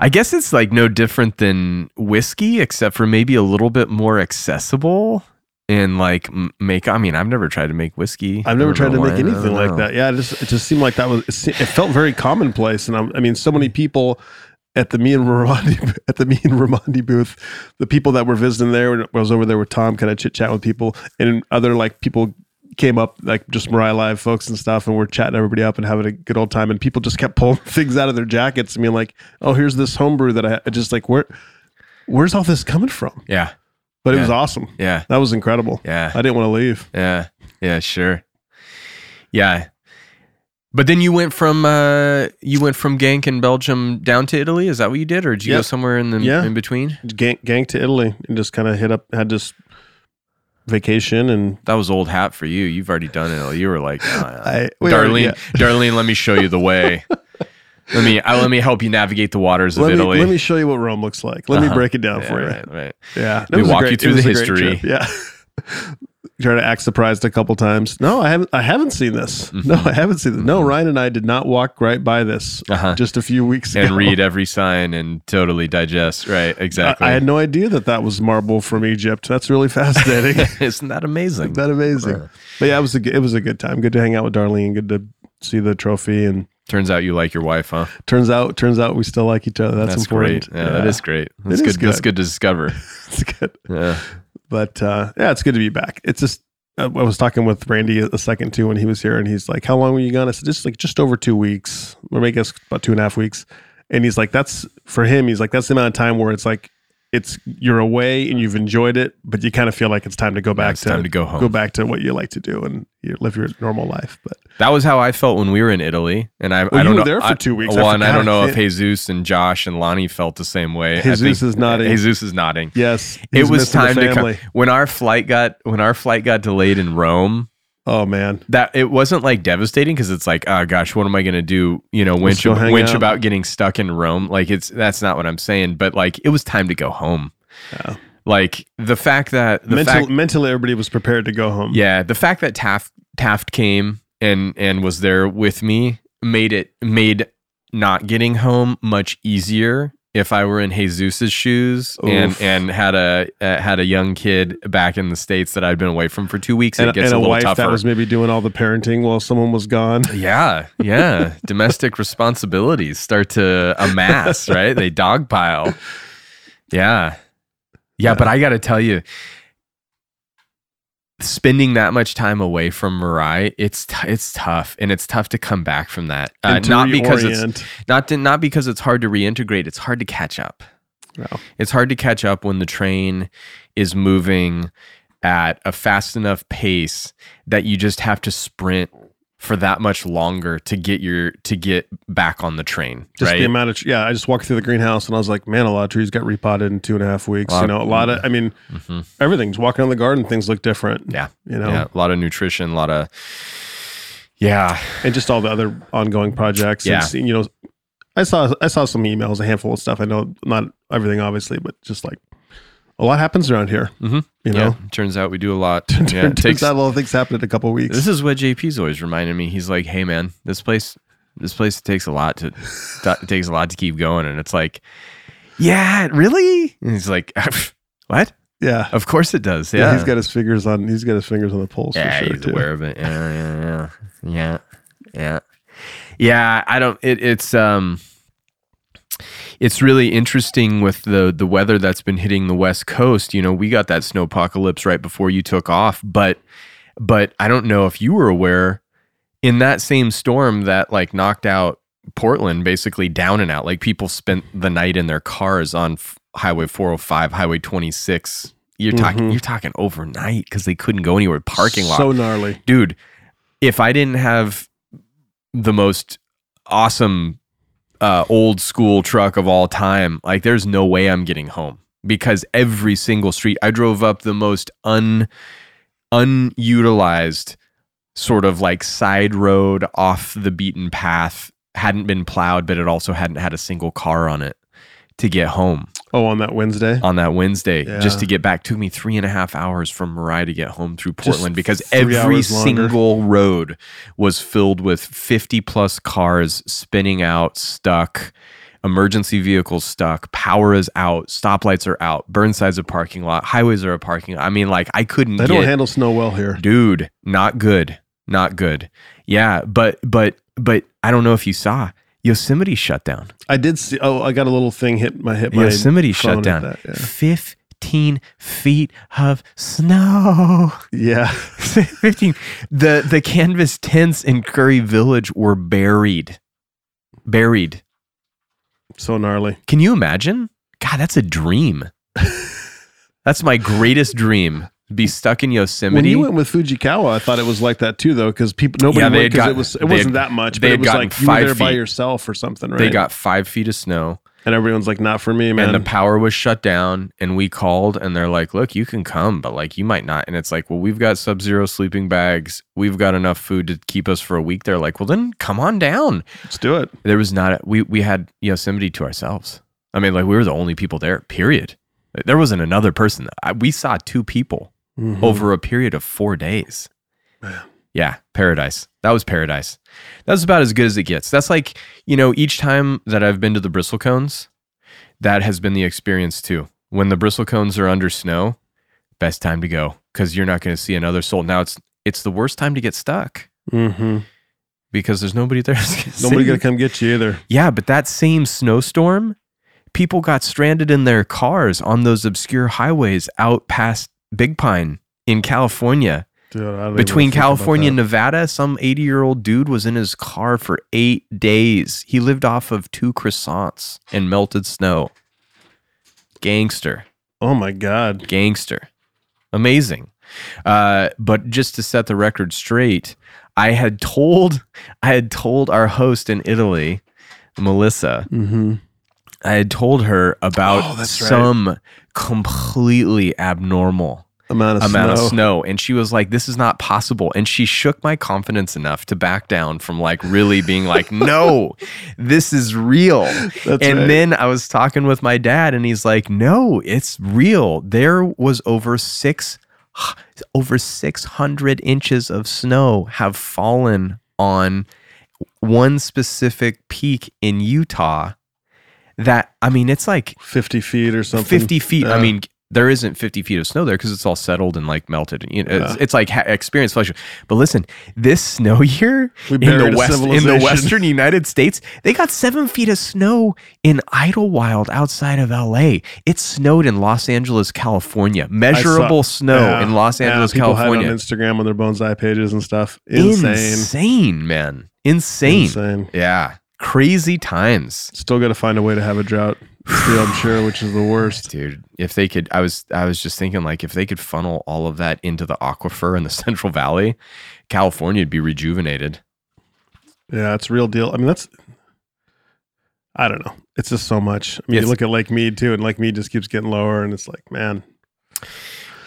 I guess it's like no different than whiskey, except for maybe a little bit more accessible and like make. I mean, I've never tried to make whiskey. I've never tried to make. I anything like know. that. Yeah, it just it just seemed like that was it, felt very commonplace, and I'm, I mean, so many people at the me and Ramandi at the me and Ramandi booth, the people that were visiting there, when I was over there with Tom, kind of chit chat with people, and other like people came up like just Mirai Live folks and stuff, and we're chatting everybody up and having a good old time, and people just kept pulling things out of their jackets. I mean, like, oh, here's this homebrew that I I just like where. Where's all this coming from? Yeah, But it was awesome. yeah, That was incredible. yeah. I didn't want to leave. Yeah. Yeah, sure. Yeah. But then you went from uh you went from Gank in Belgium down to Italy. Is that what you did, or did you go somewhere in the Yeah. in between? Gank, gang to Italy and just kind of hit up, had this vacation and That was old hat for you. You've already done it. You were like, "Oh, I, we already- Darlene, Darlene, let me show you the way. let me I, let me help you navigate the waters of let me, Italy. let me show you what Rome looks like. Let Uh-huh. me break it down yeah, for you. right, right. Yeah. Let me It was a walk you through the history. Yeah. Try to act surprised a couple times. No, I haven't. I haven't seen this. No, I haven't seen this. No, Ryan and I did not walk right by this Mm-hmm. Uh-huh. just a few weeks And ago. And read every sign and totally digest. Right, exactly. I had no idea that that was marble from Egypt. That's really fascinating. Isn't that amazing? that amazing. Yeah. But yeah, it was a good- it was a good time. Good to hang out with Darlene. Good to see the trophy. And Turns out you like your wife, huh? turns out turns out we still like each other. That's, important. great. Yeah, that is great. That's is good. That's good. good to discover. It's good. Yeah. But uh, yeah, it's good to be back. It's just uh, I was talking with Randy a second too when he was here, and he's like, "How long were you gone?" I said, "Just like just over two weeks, or maybe guess about two and a half weeks." And he's like, "That's for him." He's like, "That's the amount of time where it's like." It's you're away and you've enjoyed it, but you kind of feel like it's time to go back to, time to go home. go back to what you like to do and you live your normal life. But That was how I felt when we were in Italy, and I, Well, I don't you were know. there for I- two weeks. I Well, and I don't know if Jesus and Josh and Lonnie felt the same way. Jesus is nodding. Jesus is nodding. yes, It was time to come when our flight got when our flight got delayed in Rome. Oh man, That it wasn't like devastating because it's like, oh gosh, what am I gonna do? You know, winch, ab- winch out. about getting stuck in Rome. Like it's that's not what I'm saying, but like it was time to go home. Yeah. Like the fact that the Mental, fact mentally everybody was prepared to go home. Yeah, the fact that Taft Taft came and and was there with me made it made not getting home much easier if I were in Jesus's shoes and Oof. and had a uh, had a young kid back in the states that I'd been away from for two weeks. and, it gets and a a little wife tougher. that was maybe doing all the parenting while someone was gone. yeah, yeah. Domestic responsibilities start to amass, right? They dogpile. Yeah. Yeah, but I got to tell you, spending that much time away from Mirai, it's t- it's tough, and it's tough to come back from that. Uh, not because it's not to, not because it's hard to reintegrate. It's hard to catch up. No. It's hard to catch up when the train is moving at a fast enough pace that you just have to sprint for that much longer to get your to get back on the train. Just right? the amount of yeah, I just walked through the greenhouse and I was like, man, a lot of trees got repotted in two and a half weeks. Lot you of- know, a lot of I mean, Mhm. everything's walking on the garden, things look different. Yeah. You know, Yeah, a lot of nutrition, a lot of yeah, and just all the other ongoing projects. Yeah. And you know, I saw I saw some emails, a handful of stuff. I know not everything, obviously, but just like a lot happens around here. Mhm. You yeah. know, Turns out we do a lot. turns yeah, it takes, out a lot of things happen in a couple of weeks. this is what JP's always reminding me. He's like, "Hey, man, this place, this place takes a lot to, takes a lot to keep going." And it's like, "Yeah, really?" And he's like, "What? yeah. Of course it does. yeah, Yeah, He's got his fingers on. He's got his fingers on the pulse. yeah, for sure, he's too. aware of it. Yeah, yeah, yeah, yeah, yeah, yeah. I don't. It, it's um, it's really interesting with the the weather that's been hitting the west coast. You know, we got that snow apocalypse right before you took off, but but I don't know if you were aware in that same storm that like knocked out Portland basically down and out. Like people spent the night in their cars on f- Highway 405, Highway 26. You're talking Mhm. you're talking overnight because they couldn't go anywhere. Parking lot So gnarly. dude, if I didn't have the most awesome uh, old school truck of all time, like there's no way I'm getting home because every single street I drove up the most un unutilized sort of like side road off the beaten path hadn't been plowed, but it also hadn't had a single car on it to get home Oh, on that Wednesday. on that Wednesday just to get back. Took me three and a half hours from Mirai to get home through Just Portland because every longer. single road was filled with 50 plus cars spinning out, stuck, emergency vehicles stuck, power is out, stoplights are out, Burnside's a parking lot, highways are a parking lot. I mean, like I couldn't. They don't handle snow well here. dude not good not good yeah but but but i don't know if you saw yosemite shut down. I did see. Oh, I got a little thing hit my hit my yosemite phone shut down. that, yeah. 15 feet of snow. Yeah, 15 the the canvas tents in curry village were buried. Buried. So gnarly. can you imagine? God that's a dream. That's my greatest dream be stuck in Yosemite. When you went with Fujikawa, I thought it was like that too, though, because people nobody Yeah, went because it was it wasn't had- that much, they but it was like you were there by yourself or something, right? they got five feet of snow. And everyone's like, not for me, man. and the power was shut down and we called and they're like look you can come but like you might not. And it's like well we've got sub-zero sleeping bags. We've got enough food to keep us for a week. They're like well then come on down. Let's do it. there was not a, we we had yosemite to ourselves. I mean like we were the only people there period. There wasn't another person. I, we saw two people Mhm. over a period of four days Man. yeah paradise that was paradise that's about as good as it gets that's like you know each time that i've been to the bristle cones that has been the experience too when the bristle cones are under snow best time to go because you're not going to see another soul now it's it's the worst time to get stuck Mhm. because there's nobody there Nobody gonna come get you either. yeah but that same snowstorm people got stranded in their cars on those obscure highways out past big pine in california Dude, I don't even between California and. Nevada, some 80 year old dude was in his car for eight days. He lived off of two croissants and melted snow. Gangster, Oh my god. gangster. Amazing. Uh, but just to set the record straight, I had told I had told our host in Italy, Melissa, Mm-hmm. I had told her about Oh, that's right. some completely abnormal Amount of amount snow. of snow and she was like this is not possible and she shook my confidence enough to back down from like really being like no this is real That's and right. then i was talking with my dad and he's like no it's real there was over 6 over 600 inches of snow have fallen on one specific peak in utah that i mean it's like fifty feet or something. 50 feet. I mean, there isn't 50 feet of snow there because it's all settled and like melted. You know, it's, Yeah. it's like ha- experience flexion. But listen, this snow year in the west in the western United States, they got seven feet of snow in Idyllwild outside of LA. It snowed in Los Angeles, California. Measurable snow Yeah. in Los Yeah, Angeles, people hide California. on Instagram on their bones, bonsai pages and stuff. Insane. Insane, man. Insane. Insane. Yeah. Crazy times. Still got to find a way to have a drought. Still, I'm sure, which is the worst. dude if they could i was i was just thinking like if they could funnel all of that into the aquifer in the central valley california would be rejuvenated Yeah, it's a real deal. I mean, that's. I don't know. It's just so much. I mean, It's- you look at Lake Mead too, and Lake Mead just keeps getting lower, and it's like, man,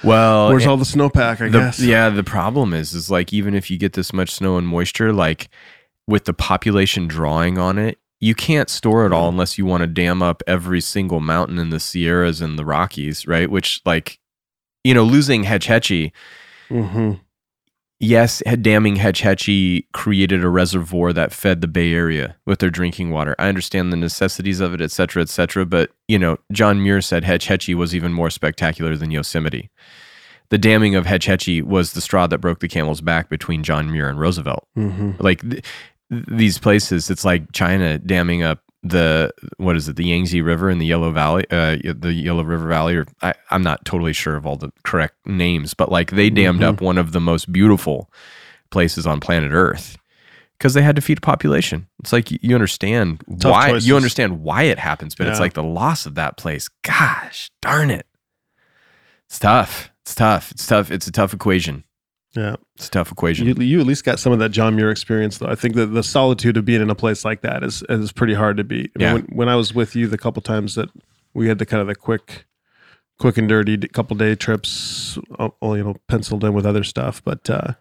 well where's it- all the snowpack? I the, guess. yeah the problem is is like even if you get this much snow and moisture like with the population drawing on it you can't store it all unless you want to dam up every single mountain in the sierras and the rockies right which like you know losing hetch hetchy hmm yes, damming Hetch Hetchy created a reservoir that fed the Bay Area with their drinking water. I understand the necessities of it, et cetera, et cetera. But, you know, John Muir said Hetch Hetchy was even more spectacular than Yosemite. The damming of Hetch Hetchy was the straw that broke the camel's back between John Muir and Roosevelt. hmm Like th- these places, it's like China damming up the what is it the Yangtze River and the Yellow Valley, uh, the Yellow River Valley, or I, I'm not totally sure of all the correct names, but like they dammed Mhm. up one of the most beautiful places on planet Earth because they had to feed a population. It's like you- understand Tough why choices. you understand why it happens, but it's like the loss of that place. Gosh darn it, it's tough. It's tough. It's tough. It's a tough equation. Yeah. It's a tough equation. You, you at least got some of that John Muir experience, though. I think that the solitude of being in a place like that is is pretty hard to beat. I mean, Yeah. when, when I was with you the couple times that we had the kind of the quick quick and dirty, couple day trips, uh, all, you know, penciled in with other stuff. But uh,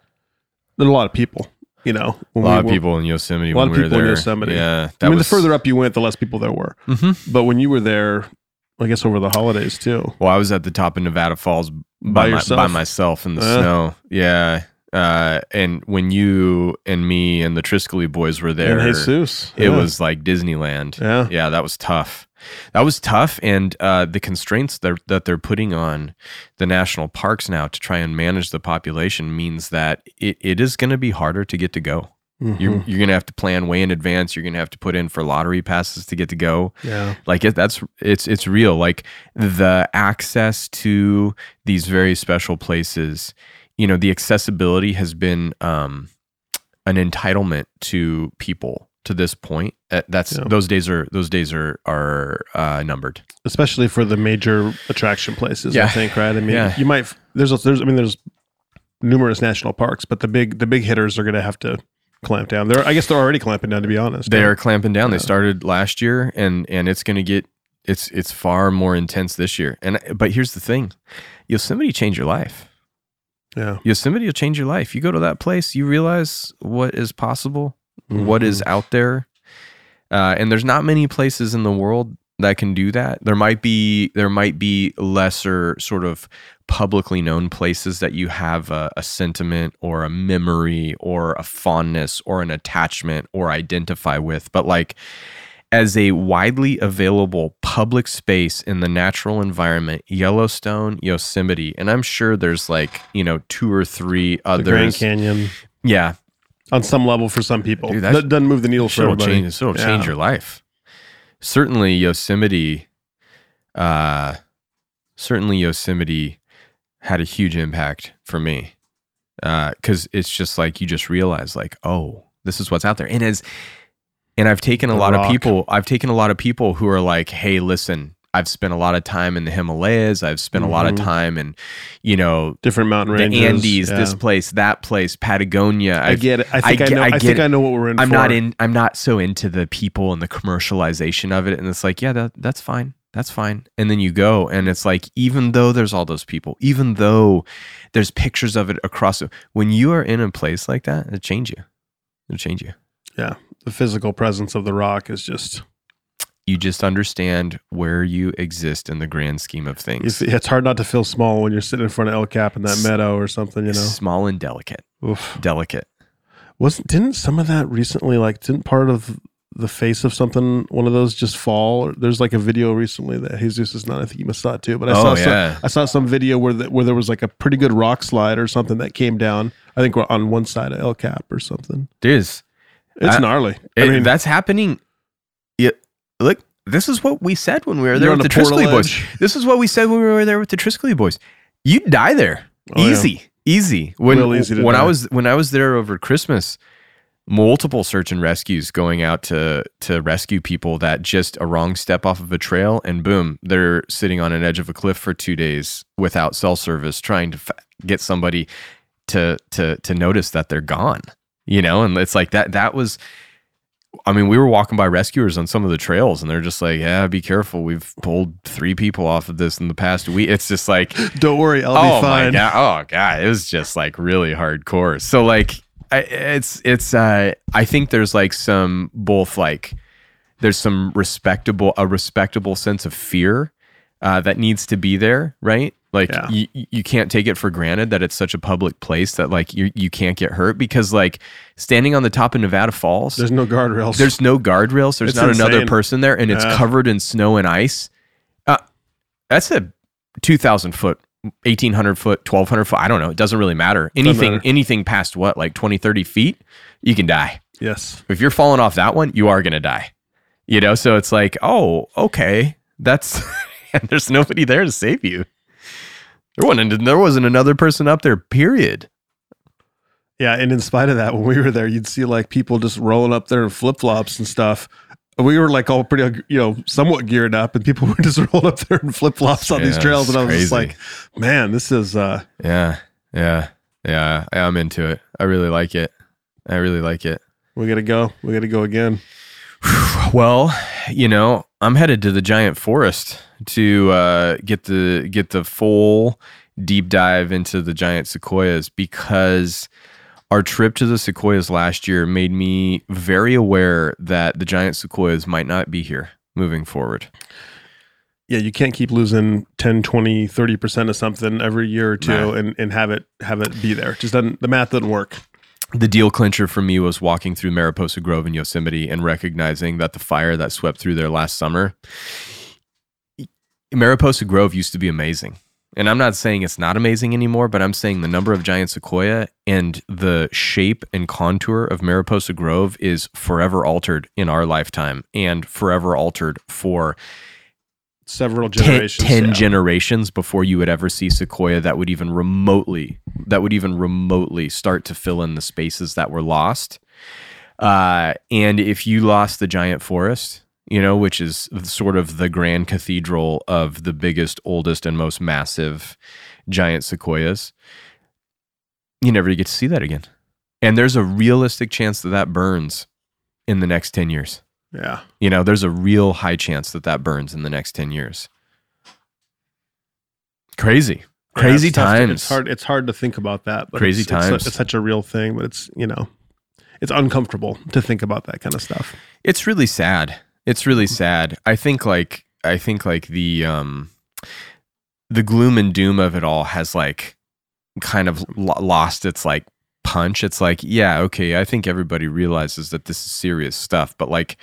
there are a lot of people. You know, A lot we of were- people in Yosemite. A lot of we people in. Yosemite. Yeah, I mean, the further up you went, the less people there were. hmm But when you were there, I guess over the holidays too. Well, I was at the top of Nevada Falls By by, my- by myself in the Uh. snow. Yeah. Uh, and when you and me and the Triskelly boys were there, and Jesus, it Yeah. was like Disneyland. yeah. Yeah, that was tough. That was tough, and uh, the constraints that that they're putting on the national parks now to try and manage the population means that it, it is going to be harder to get to go. Mhm. You're you're going to have to plan way in advance. You're going to have to put in for lottery passes to get to go. yeah. Like it, that's it's it's real. Like the access to these very special places, you know, the accessibility has been um, an entitlement to people to this point. Uh, That's Yeah. those days are those days are are uh, numbered. especially for the major attraction places. I think, right? I mean, Yeah. you might there's a, there's I mean there's numerous national parks, but the big the big hitters are going to have to clamp down. They're I guess they're already clamping down. To be honest, They are clamping down. Yeah. They started last year, and and it's going to get it's it's far more intense this year. And but here's the thing, Yosemite changed your life. Yeah, Yosemite will change your life. You go to that place, you realize what is possible, what is Mm-hmm. out there, uh, and there's not many places in the world that can do that. There might be there might be lesser sort of publicly known places that you have a, a sentiment or a memory or a fondness or an attachment or identify with, but like as a widely available public space in the natural environment, Yellowstone, Yosemite, and I'm sure there's like, you know, two or three the Grand. Canyon Yeah. on some level for some people. Dude, that doesn't move the needle for everybody. change, so it'll Yeah. change your life. Certainly Yosemite, uh, certainly Yosemite had a huge impact for me. Uh, cause it's just like, you just realize like, oh, this is what's out there. And as, and I've taken a The lot Rock. of people, I've taken a lot of people who are like, Hey, listen, I've spent a lot of time in the Himalayas. I've spent a lot of Mhm. time in, you know, Different mountain ranges, the. Andes, yeah. this place, that place, Patagonia. I I've- get it. I think I, get- know. I I, think it. I know what we're in. I'm for. not in. I'm not so into the people and the commercialization of it. And it's like, yeah, that that's fine. That's fine. And then you go, and it's like, even though there's all those people, even though there's pictures of it across, when you are in a place like that, it change you. It'll change you. The physical presence of the rock is just. You just understand where you exist in the grand scheme of things. It's, hard not to feel small when you're sitting in front of El Cap in that S- meadow or something. You know. Small and delicate. Oof. Delicate. Wasn't didn't some of that recently like didn't part of the face of something one of those just fall? There's like a video recently that Jesus is not. I think you must saw it too. But I oh, saw oh some, yeah. I saw some video where the, where there was like a pretty good rock slide or something that came down. I think we're on one side of El Cap or something. There's It's I- gnarly. It- I mean, that's happening. Yeah, look, this is what we said when we were there with the Triskelly boys. This is what we said when we were there with the Triskelly boys. You die there, Oh, yeah. easy, easy. When Real easy to when I was when I was there over Christmas, multiple search and rescues going out to to rescue people that just a wrong step off of a trail and boom, they're sitting on an edge of a cliff for two days without cell service, trying to f- get somebody to to to notice that they're gone. You know, and it's like that. That was. I mean, we were walking by rescuers on some of the trails, and they're just like, "Yeah, be careful. We've pulled three people off of this in the past week." It's just like, Don't worry, I'll oh be fine. my god, oh god, it was just like really hardcore. So like, I, it's it's. uh I think there's like some both like there's some respectable a respectable sense of fear uh, that needs to be there, right? Like Yeah. you you can't take it for granted that it's such a public place that like you you can't get hurt because like standing on the top of Nevada Falls, There's no guardrails. there's no guardrails. There's It's not another person there, and it's covered in snow and ice. Uh, that's a two thousand foot, eighteen hundred foot, twelve hundred foot. I don't know. It doesn't really matter. Anything matter. anything past what like 20, 30 feet, you can die. yes. If you're falling off that one, you are gonna die. You know. So it's like, oh, okay, that's and there's nobody there to save you. There wasn't. There wasn't another person up there. Period. Yeah, and in spite of that, when we were there, you'd see like people just rolling up there in flip flops and stuff. We were like all pretty, you know, somewhat geared up, and people were just rolling up there in flip flops on these trails, and I was just like, man, this is uh Yeah. Yeah. Yeah. I'm into it. I really like it. I really like it. we gotta go. We gotta go again. Well, you know, I'm headed to the giant forest to uh, get the get the full deep dive into the giant sequoias because our trip to the sequoias last year made me very aware that the giant sequoias might not be here moving forward. Yeah, you can't keep losing 10, 20, 30% of something every year or two Nah. and, and have it have it be there. Just doesn't the math doesn't work. The deal clincher for me was walking through Mariposa Grove in Yosemite and recognizing that the fire that swept through there last summer, Mariposa Grove used to be amazing. And I'm not saying it's not amazing anymore, but I'm saying the number of giant sequoia and the shape and contour of Mariposa Grove is forever altered in our lifetime and forever altered for Several 10, generations. 10 yeah. generations before you would ever see sequoia that would even remotely that would even remotely start to fill in the spaces that were lost uh, and if you lost the giant forest you know which is sort of the grand cathedral of the biggest oldest and most massive giant sequoias you never get to see that again and there's a realistic chance that that burns in the next 10 years yeah. you know, there's a real high chance that that burns in the next 10 years. Crazy. Yeah, Crazy it's tough to- times. it's hard. It's hard to think about that. But Crazy it's, it's times. It's, such a real thing, but it's you know, it's uncomfortable to think about that kind of stuff. It's really sad. It's really sad. I think like I think like the um the gloom and doom of it all has like kind of lost its like punch. It's like, yeah, okay, I think everybody realizes that this is serious stuff, but like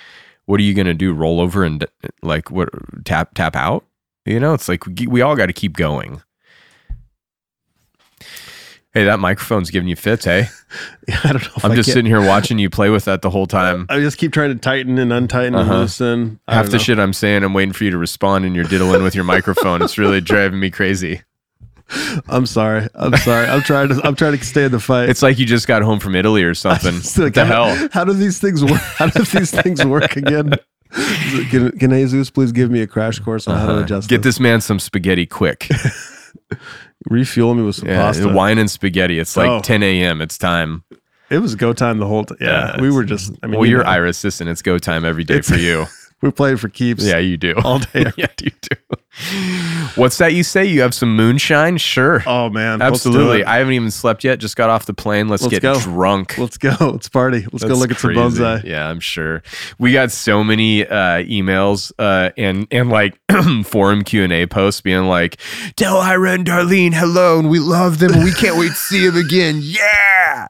what are you going to do? Roll over and like what tap tap out? You know, it's like we, we all got to keep going. Hey, that microphone's giving you fits, hey? I don't know. I'm I just can- sitting here watching you play with that the whole time. I just keep trying to tighten and untighten Uh-huh. and loosen. I Half the know. shit I'm saying, I'm waiting for you to respond, and you're diddling with your microphone. It's really driving me crazy. I'm sorry. I'm sorry. I'm trying to. I'm trying to stay in the fight. It's like you just got home from Italy or something. Like, what the how, hell? How do these things work? How do these things work again? Can, can Jesus please give me a crash course on how to Uh-huh. adjust? Get this? this man some spaghetti quick. Refuel me with some Yeah, pasta. wine and spaghetti. It's like Oh. 10 a.m. It's time. It was go time the whole time. Yeah, Yeah, we were just. I mean, well, you you're know, Ira assistant. It's go time every day for you. we played for keeps. yeah, you do. all day. yeah, you do. What's that you say? You have some moonshine? Sure. Oh man, Absolutely. I haven't even slept yet. Just got off the plane. Let's, Let's get go. drunk. Let's go. Let's party. Let's go look at crazy. some bonsai. Yeah, I'm sure. We got so many uh, emails uh, and and like forum Q and A posts being like, "Tell Ira and Darlene hello, and we love them, and we can't wait to see them again." Yeah.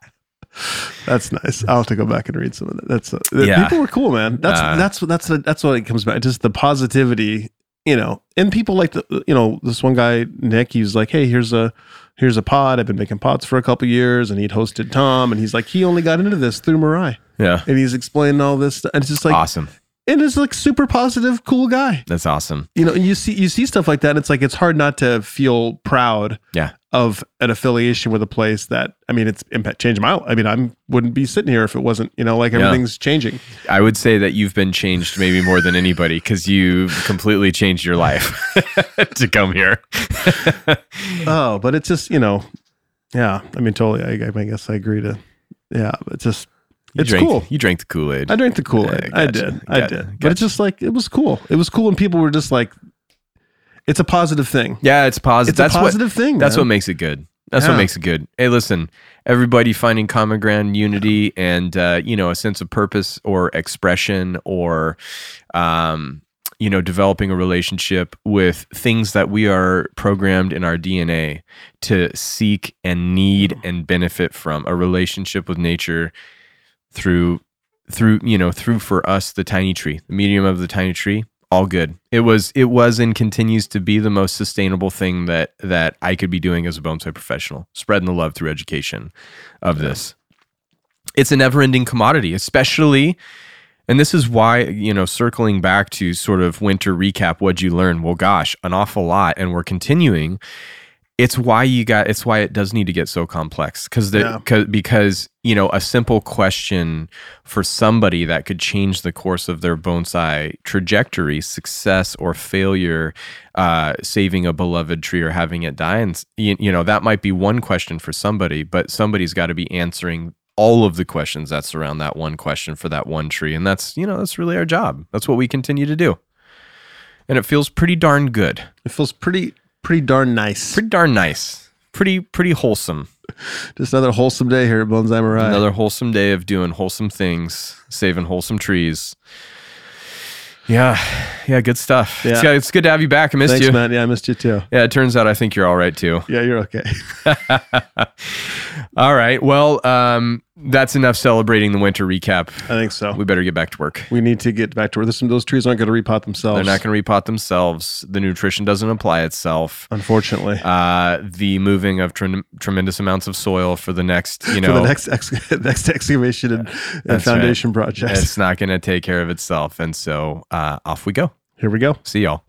That's nice. I'll have to go back and read some of that. That's uh, Yeah. people were cool, man. That's Uh, that's what that's that's what it comes back. Just the positivity, you know. And people like the you know this one guy Nick. He was like, hey, here's a here's a pod. I've been making pods for a couple years, and he'd hosted Tom, and he's like, he only got into this through Mirai. Yeah. and he's explaining all this, stuff. and it's just like, awesome. and it's like super positive, cool guy. That's awesome. You know, and you see you see stuff like that. And it's like it's hard not to feel proud Yeah. Of an affiliation with a place that I mean it's impact changed my life I mean I wouldn't be sitting here if it wasn't you know like Yeah. everything's changing I would say that you've been changed maybe more than anybody because you completely changed your life to come here. oh but it's just you know yeah I mean totally I, I guess I agree to yeah but it's just You it's drank, cool You drank the Kool Aid. I drank the Kool Aid Yeah, I gotcha. did I Gotcha. did but it's just like it was cool it was cool and people were just like it's a positive thing Yeah, it's positive. it's that's a what positive thing That's man. what makes it good. That's Yeah. what makes it good. Hey, listen, everybody finding common ground, unity, and uh, you know a sense of purpose or expression, or um, you know developing a relationship with things that we are programmed in our DNA to seek and need and benefit from. A relationship with nature through through you know through for us the tiny tree, the medium of the tiny tree. All good. It was it was and continues to be the most sustainable thing that that I could be doing as a bonsai professional, spreading the love through education of this. It's a never-ending commodity, especially and this is why, you know, circling back to sort of winter recap, what'd you learn? Well, gosh, an awful lot. And we're continuing. It's why you got, it's why it does need to get so complex. Cause the, Yeah. cause, because, you know, a simple question for somebody that could change the course of their bonsai trajectory, success or failure, uh, saving a beloved tree or having it die. And, you, you know, that might be one question for somebody, but somebody's got to be answering all of the questions that surround that one question for that one tree. And that's, you know, that's really our job. That's what we continue to do. And it feels pretty darn good. It feels pretty pretty darn nice. Pretty darn nice. Pretty pretty wholesome. Just another wholesome day here at Bonsai Mirai. Another wholesome day of doing wholesome things, saving wholesome trees. Yeah, yeah, good stuff. It's, Yeah. it's good to have you back. I missed Thanks, you. man. Yeah, I missed you too. Yeah, it turns out I think you're all right too. Yeah, you're okay. all right. Well, um, that's enough celebrating the winter recap. I think so. We better get back to work. We need to get back to where this, those trees aren't going to repot themselves. They're not going to repot themselves. The nutrition doesn't apply itself. unfortunately. Uh, the moving of trem- tremendous amounts of soil for the next, you For know, the next ex- next excavation and, and foundation project. it's not going to take care of itself. And so uh, off we go. Here we go. See y'all.